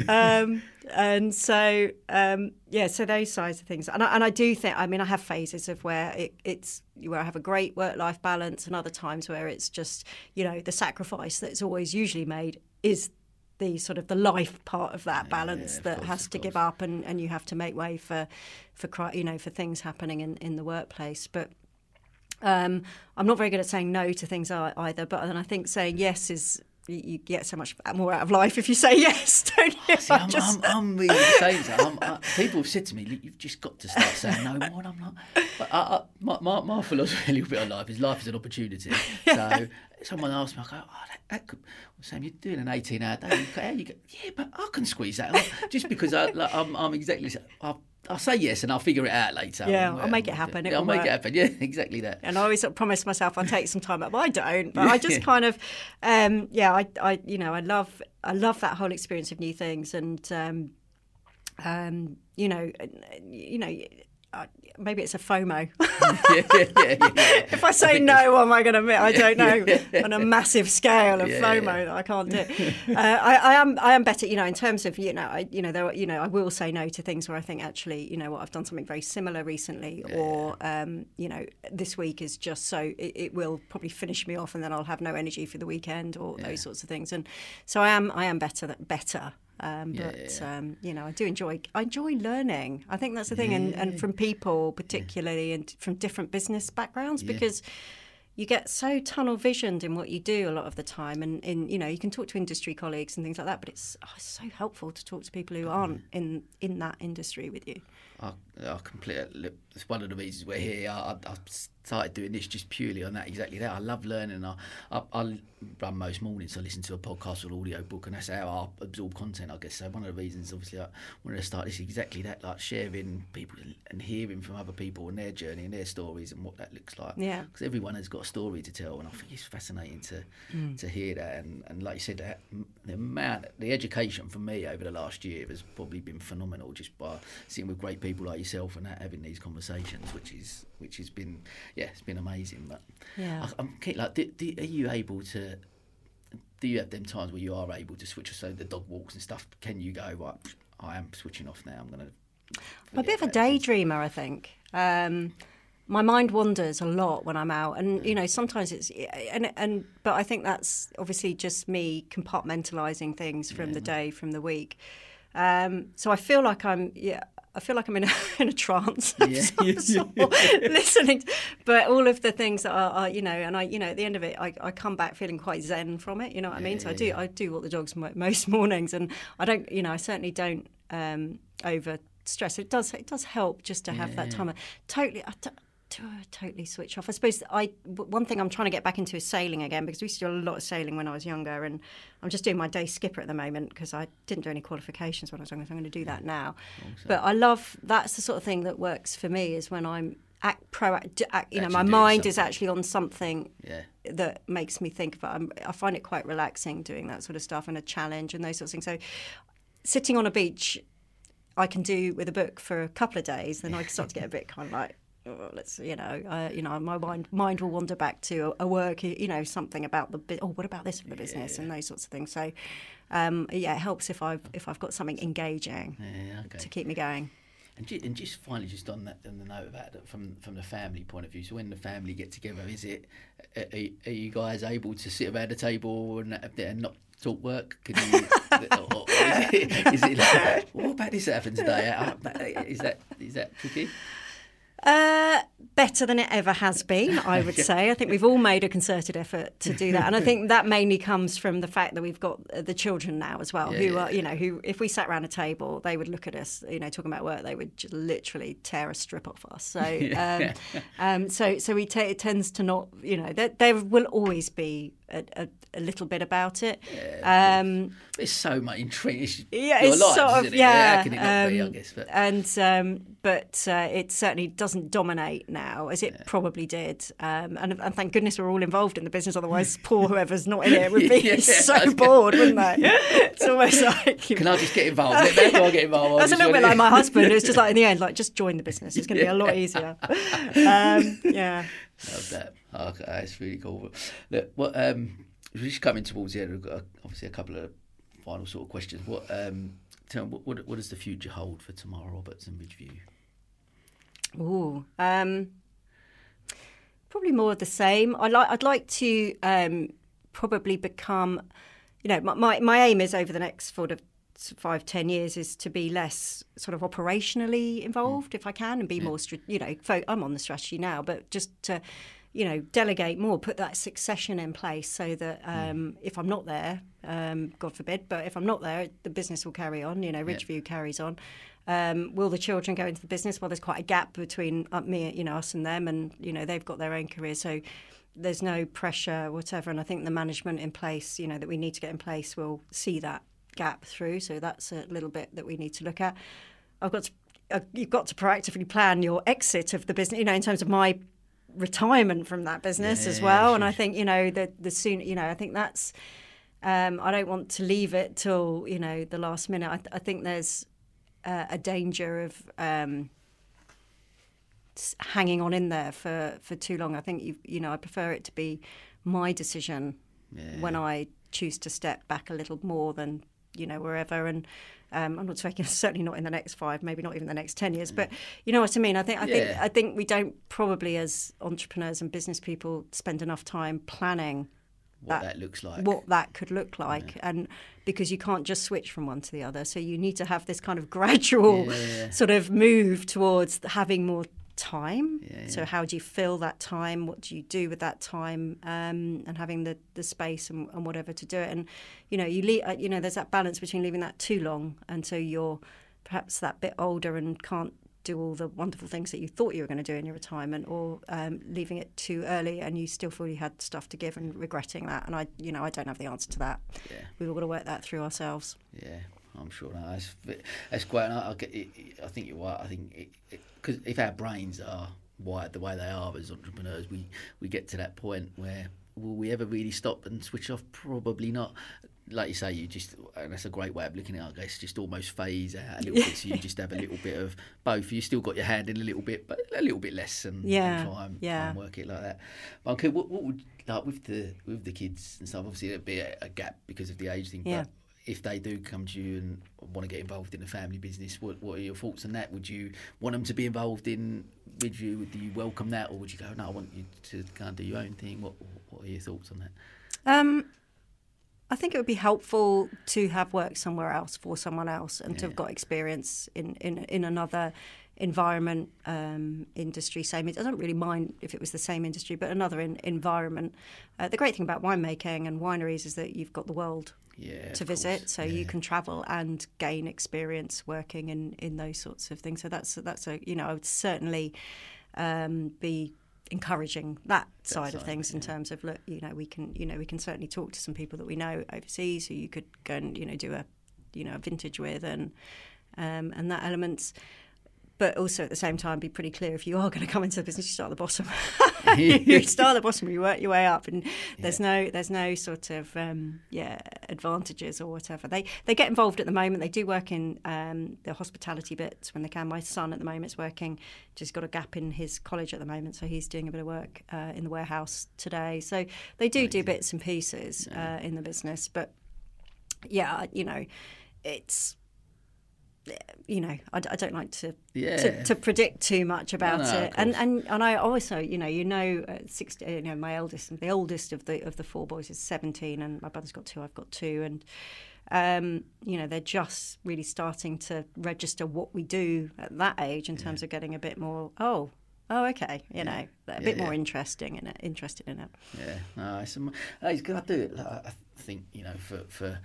um, and so um, yeah, so those sides of things, and I, and I do think, I mean, I have phases of where it, it's where I have a great work life balance, and other times where it's just you know the sacrifice that's always usually made is the sort of the life part of that balance yeah, that course, has to give up, and, and you have to make way for for you know for things happening in, in the workplace, but. Um, I'm not very good at saying no to things either, but then I think saying yes is you get so much more out of life if you say yes, don't you? See, I'm, just... I'm, I'm, really the same. I'm, I, people have said to me, "You've just got to start saying no more." And I'm like, but I, I, my, my, my, philosophy a little bit of life is life is an opportunity. So someone asked me, I go, oh, that, that could, well, Sam, you're doing an 18-hour day. You go, yeah, but I can squeeze that. out Just because I, like, I'm, I'm exactly. I've I'll say yes and I'll figure it out later. Yeah, I'll make it happen. It I'll make work. it happen. Yeah, exactly that. And I always sort of promise myself I'll take some time up. I don't, but I just kind of, um, yeah, I, I, you know, I love, I love that whole experience of new things, and, um, um, you know, you know, maybe it's a FOMO. yeah, yeah, yeah, if I say I no, what am I going to admit? I don't know. On a massive scale of FOMO that I can't do. Uh, I, I, am I am better, you know, in terms of you know, I you know, there, you know, I will say no to things where I think actually, you know, what I've done something very similar recently, or um, you know, this week is just so it, it, will probably finish me off, and then I'll have no energy for the weekend, or those sorts of things. And so I am I am better better um, yeah, but yeah. Um, you know, I do enjoy I enjoy learning. I think that's the thing, and, and from people particularly, and from different business backgrounds, because you get so tunnel visioned in what you do a lot of the time, and in you know, you can talk to industry colleagues and things like that, but it's, oh, it's so helpful to talk to people who aren't in in that industry with you. I I completely. It's one of the reasons we're here. I, I started doing this just purely on that, exactly that. I love learning. I, I, I run most mornings, so I listen to a podcast or audio book, and that's how I absorb content, I guess. So one of the reasons, obviously, I wanted to start this exactly that, like sharing people and hearing from other people and their journey and their stories and what that looks like. Yeah. Because everyone has got a story to tell, and I think it's fascinating to mm. to hear that. And, and like you said, that, the amount, the education for me over the last year has probably been phenomenal, just by sitting with great people like yourself and that, having these conversations, which is which has been yeah, it's been amazing. But yeah, I, am like, do, do, are you able to? Do you have them times where you are able to switch? So the dog walks and stuff. Can you go right? I am switching off now. I'm going to. I'm a bit of a daydreamer, I think. Um, my mind wanders a lot when I'm out, and you know sometimes it's and and but I think that's obviously just me compartmentalizing things from yeah. the day, from the week. Um, so I feel like I'm yeah I feel like I'm in a, in a trance of yeah. listening. But all of the things that are, are, you know, and I, you know, at the end of it, I, I come back feeling quite zen from it. You know what yeah, I mean? So I do, I do walk the dogs most mornings, and I don't, you know, I certainly don't um, over stress. It does, it does help just to have that time. Totally, I, Uh, totally switch off. I suppose I one thing I'm trying to get back into is sailing again because we used to do a lot of sailing when I was younger, and I'm just doing my day skipper at the moment because I didn't do any qualifications when I was younger. So I'm going to do that now. But I love that's the sort of thing that works for me is when I'm act proactive. you know, my mind something. is actually on something yeah. that makes me think about. I'm, I find it quite relaxing doing that sort of stuff and a challenge and those sorts of things. So sitting on a beach I can do with a book for a couple of days, then I can start to get a bit kind of like, let's you know uh, you know my mind mind will wander back to a, a, work you know something about the oh what about this for the business yeah. and those sorts of things so um, yeah it helps if I've if I've got something engaging yeah, okay. to keep me going and, and just finally, just on that, on the note about that, from from the family point of view. So when the family get together, is it are, are you guys able to sit around the table and, and not talk work? Can you, or, is, it, is it like, what about this that happened today? Uh, is that is that tricky? Uh, better than it ever has been, I would say. I think we've all made a concerted effort to do that, and I think that mainly comes from the fact that we've got the children now as well, yeah, who are, you know, who if we sat around a table, they would look at us, you know, talking about work, they would just literally tear a strip off us. So, um, um, so, so we t- it tends to not, you know, there, there will always be a, a, a, little bit about it. Yeah, um, it's so much intriguing. Yeah, it's lives, sort of yeah. It? Yeah, be, I um, guess, but. And um, but uh, it certainly doesn't dominate now as it yeah. probably did. Um, and, and, thank goodness we're all involved in the business. Otherwise, poor whoever's not in it would be yeah, so bored, wouldn't they? it's almost like can I just get involved? I get involved? That's a little bit like my husband. It's just like in the end, like just join the business. It's going to be a lot easier. Um, yeah. Love that. Okay, that's really cool. Look, what um, we're just coming towards the end. We've got obviously a couple of final sort of questions. What um, tell me, what, what, what does the future hold for Tamara Roberts and Ridgeview? Ooh, um, probably more of the same. I like. I'd like to um, probably become. You know, my, my, my aim is over the next sort of five ten years is to be less sort of operationally involved mm. if I can and be yeah. more you know fo- I'm on the strategy now but just to you know, delegate more, put that succession in place so that mm. um, mm. if I'm not there, um, God forbid, but if I'm not there, the business will carry on. You know, Ridgeview yeah. carries on. Um, will the children go into the business? Well, there's quite a gap between uh, me, you know, us and them, and you know, they've got their own careers, so there's no pressure, whatever. And I think the management in place, you know, that we need to get in place, will see that gap through. So that's a little bit that we need to look at. I've got to uh, you've got to proactively plan your exit of the business. You know, in terms of my retirement from that business yeah, as well. Sure, and I think you know the the soon you know I think that's um, I don't want to leave it till you know the last minute. I, I think there's uh, a danger of um, hanging on in there for, for too long. I think you you know I prefer it to be my decision yeah. when I choose to step back a little more than you know wherever and um, I'm not saying certainly not in the next five, maybe not even the next ten years, but you know what I mean. I think I yeah. think I think we don't probably as entrepreneurs and business people spend enough time planning what that, that, looks like, what that could look like, yeah. and because you can't just switch from one to the other, so you need to have this kind of gradual yeah. sort of move towards having more time. Yeah, so how do you fill that time? What do you do with that time? Um, and having the, the space and, and, whatever to do it. And you know, you leave, uh, you know, there's that balance between leaving that too long, and so you're perhaps that bit older and can't do all the wonderful things that you thought you were going to do in your retirement, or um, leaving it too early and you still feel you had stuff to give and regretting that. And I, you know, I don't have the answer to that. Yeah. We've all got to work that through ourselves. Yeah, I'm sure that's that's quite. I, I, get, I think you're right. I think because if our brains are wired the way they are as entrepreneurs, we we get to that point where will we ever really stop and switch off? Probably not like you say, you just and that's a great way of looking at it. I guess just almost phase out a little bit, so you just have a little bit of both. You still got your hand in a little bit, but a little bit less, and, yeah, and try, and, yeah. try and work it like that. But okay, what, what would like with the with the kids and stuff? Obviously, there'd be a, a gap because of the age thing. Yeah. But if they do come to you and want to get involved in a family business, what what are your thoughts on that? Would you want them to be involved in with you? Do you welcome that, or would you go, no, I want you to kind of do your own thing? What what are your thoughts on that? Um, I think it would be helpful to have worked somewhere else for someone else and Yeah. to have got experience in, in, in another environment, um, industry. Same, I don't really mind if it was the same industry, but another in, environment. Uh, the great thing about winemaking and wineries is that you've got the world Yeah, to visit, course. so yeah. you can travel and gain experience working in, in those sorts of things. So that's that's a you know I would certainly um, be encouraging that side of side, things in terms of look you know we can you know we can certainly talk to some people that we know overseas who you could go and you know do a you know a vintage with and um, and that elements but also at the same time be pretty clear if you are going to come into the business you start at the bottom. You start at the bottom you work your way up and there's no there's no sort of um, yeah advantages or whatever. They they get involved at the moment. They do work in um, the hospitality bits when they can. My son at the moment is working just got a gap in his college at the moment so he's doing a bit of work uh, in the warehouse today. So they do do bits and pieces uh, in the business but yeah you know it's you know, I, I don't like to, Yeah. to to predict too much about no, of it, and and and I also, you know, you know, uh, sixty, you know, my eldest, the oldest of the of the four boys is seventeen, and my brother's got two, I've got two, and um, you know, they're just really starting to register what we do at that age in terms of getting a bit more. Oh, oh, okay, you know, a bit Yeah, more interesting in it, interested in it. Yeah, no, it's, it's good. I do it. Like, I think you know, for for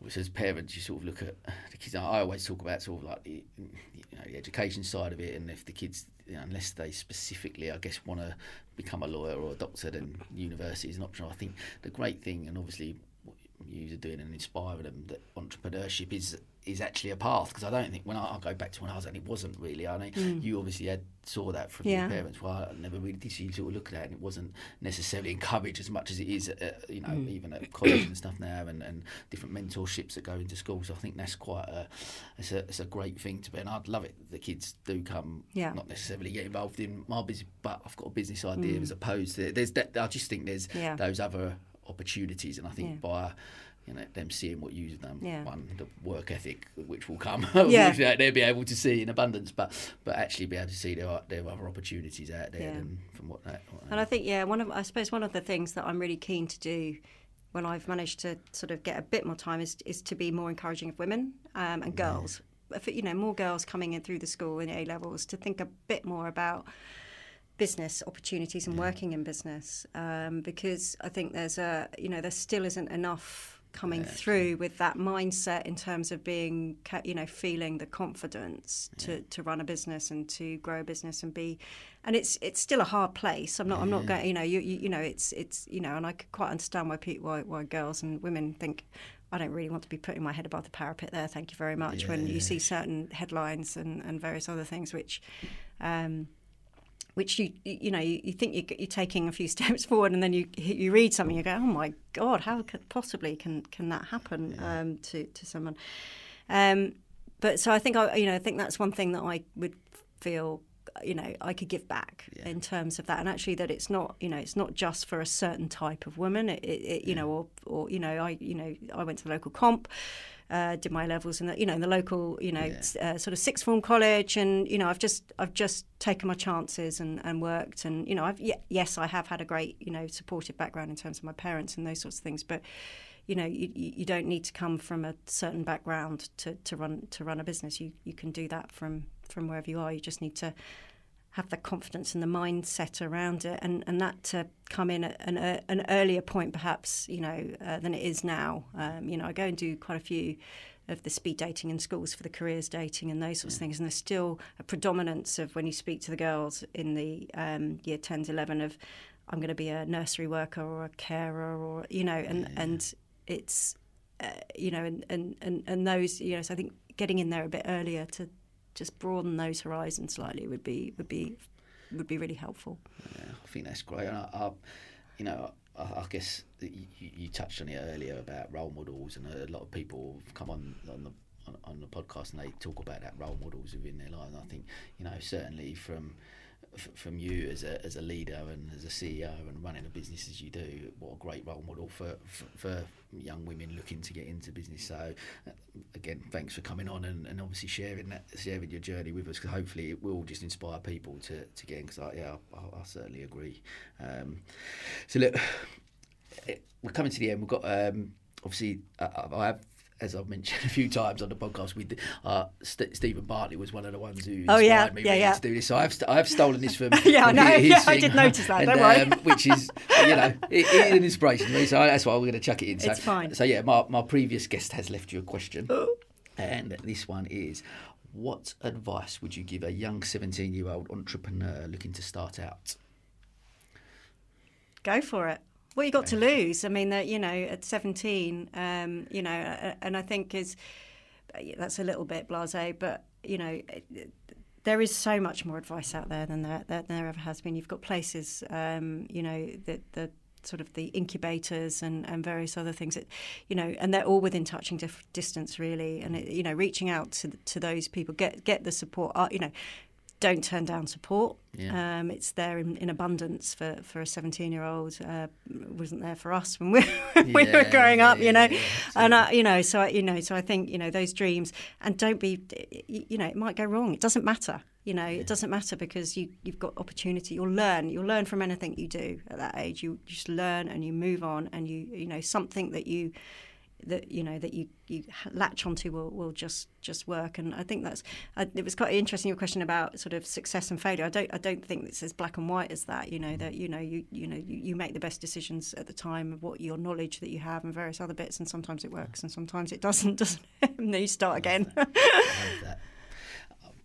which as parents, you sort of look at the kids. I always talk about sort of like the, you know, the education side of it, and if the kids, you know, unless they specifically, I guess, want to become a lawyer or a doctor, then university is an option. I think the great thing, and obviously what you are doing and inspiring them, that entrepreneurship is is actually a path. Because I don't think when I, I go back to when I was, and it wasn't really. I mean, mm. you obviously had saw that from Yeah. your parents. Well, I never really did. You sort of look at it, and it wasn't necessarily encouraged as much as it is, at, you know, mm. even at college and stuff now, and, and different mentorships that go into schools. So I think that's quite a it's a it's a great thing to be. And I'd love it. The kids do come, Yeah. not necessarily get involved in my business, but I've got a business idea mm. as opposed to there's that. I just think there's Yeah. those other opportunities, and I think by you know them seeing what you've done, Yeah. one the work ethic which will come, Yeah. which they'll be able to see in abundance, but but actually be able to see there are there are other opportunities out there Yeah. than from what that. What And I think, yeah, one of I suppose one of the things that I'm really keen to do when I've managed to sort of get a bit more time is is to be more encouraging of women um, and girls. If, you know, more girls coming in through the school in A levels to think a bit more about business opportunities and working in business um, because I think there's a you know there still isn't enough coming through with that mindset in terms of being you know feeling the confidence to, to run a business and to grow a business and be and it's it's still a hard place. I'm not I'm not going you know you, you you know it's it's you know and I could quite understand why people why, why girls and women think I don't really want to be putting my head above the parapet there thank you very much when you see certain headlines and, and various other things which um, which you you know you, you think you- you're taking a few steps forward and then you you read something you go oh my god how could possibly can can that happen um, to to someone? Um, but so I think I you know I think that's one thing that I would feel you know I could give back in terms of that and actually that it's not you know it's not just for a certain type of woman it, it, it you know or or you know I you know I went to the local comp uh, did my levels in the you know in the local you know s- uh, sort of sixth form college and you know I've just I've just taken my chances and, and worked and you know I've ye- yes I have had a great you know supportive background in terms of my parents and those sorts of things but you know you, you you don't need to come from a certain background to, to run to run a business you you can do that from from wherever you are you just need to have the confidence and the mindset around it, and, and that to come in at an, uh, an earlier point, perhaps you know, uh, than it is now. Um, you know, I go and do quite a few of the speed dating in schools for the careers dating and those sorts of things. And there's still a predominance of when you speak to the girls in the um, year 10s, 11 of I'm going to be a nursery worker or a carer or you know, and yeah. and it's uh, you know, and, and and and those you know, so I think getting in there a bit earlier to just broaden those horizons slightly would be would be would be really helpful. Yeah, I think that's great. And I, I you know, I, I guess you, you, touched on it earlier about role models, and a lot of people come on on the on, on the podcast and they talk about that role models within their life. And I think you know certainly from from you as a, as a leader and as a CEO and running a business as you do, what a great role model for, for, for young women looking to get into business. So, uh, again, thanks for coming on and, and obviously sharing that, sharing your journey with us. Because hopefully it will just inspire people to, to get in. Because I, yeah, I, I, certainly agree. Um, so look, we're coming to the end. We've got um, obviously I, I have as I've mentioned a few times on the podcast, with uh, St- Steven Bartlett was one of the ones who oh, yeah, me yeah, really yeah. to do this. So I've st- I've stolen this from yeah, from no, yeah, I did notice that. And, don't worry, um, which is you know it, it, an inspiration to me. So that's why we're going to chuck it in. So, it's fine. So yeah, my my previous guest has left you a question, and this one is. What advice would you give a young 17 year old entrepreneur looking to start out? Go for it what you got to lose? I mean, that you know, at seventeen, um, you know, and I think is that's a little bit blasé, but you know. There is so much more advice out there than there, than there ever has been. You've got places, um, you know, the, the sort of the incubators and, and various other things that, you know, and they're all within touching dif- distance really. And it, you know, reaching out to to those people, get get the support. Uh, you know, don't turn down support. Yeah. Um, it's there in, in, abundance for, for a 17 year old. Uh, wasn't there for us when we, we yeah, were growing up, you know. Yeah, and uh, you know, so I, you know, so I think you know those dreams, and don't be, you know, it might go wrong. It doesn't matter. You know, it doesn't matter because you you've got opportunity. You'll learn. You'll learn from anything you do at that age. You just learn and you move on, and you you know something that you that you know that you, you latch onto will, will just just work. And I think that's uh, it was quite interesting your question about sort of success and failure. I don't I don't think it's as black and white as that you know that you know you you know you, you make the best decisions at the time of what your knowledge that you have and various other bits and sometimes it works and sometimes it doesn't doesn't and then you start again.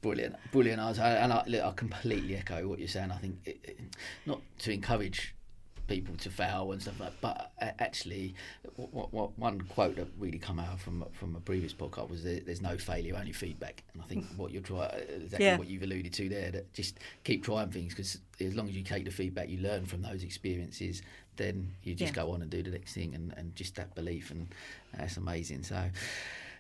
brilliant brilliant I was, and I, look, I completely echo what you're saying. I think it, not to encourage people to fail and stuff like that. But uh, actually, what, what, one quote that really come out from from a previous podcast was there's no failure, only feedback. And I think what you're trying, uh, exactly yeah. what you've alluded to there, that just keep trying things because as long as you take the feedback, you learn from those experiences, then you just yeah. go on and do the next thing and, and just that belief. And that's amazing. So.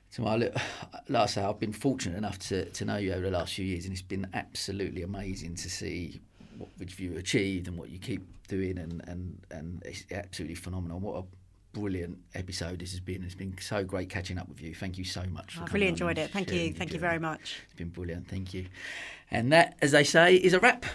So my look, like I say, I've been fortunate enough to, to know you over the last few years, and it's been absolutely amazing to see what Ridgeview achieved and what you keep doing, and, and, and it's absolutely phenomenal. What a brilliant episode this has been. It's been so great catching up with you. Thank you so much. I've really enjoyed it. Thank you. Thank you very much. It's been brilliant. Thank you. And that, as they say, is a wrap.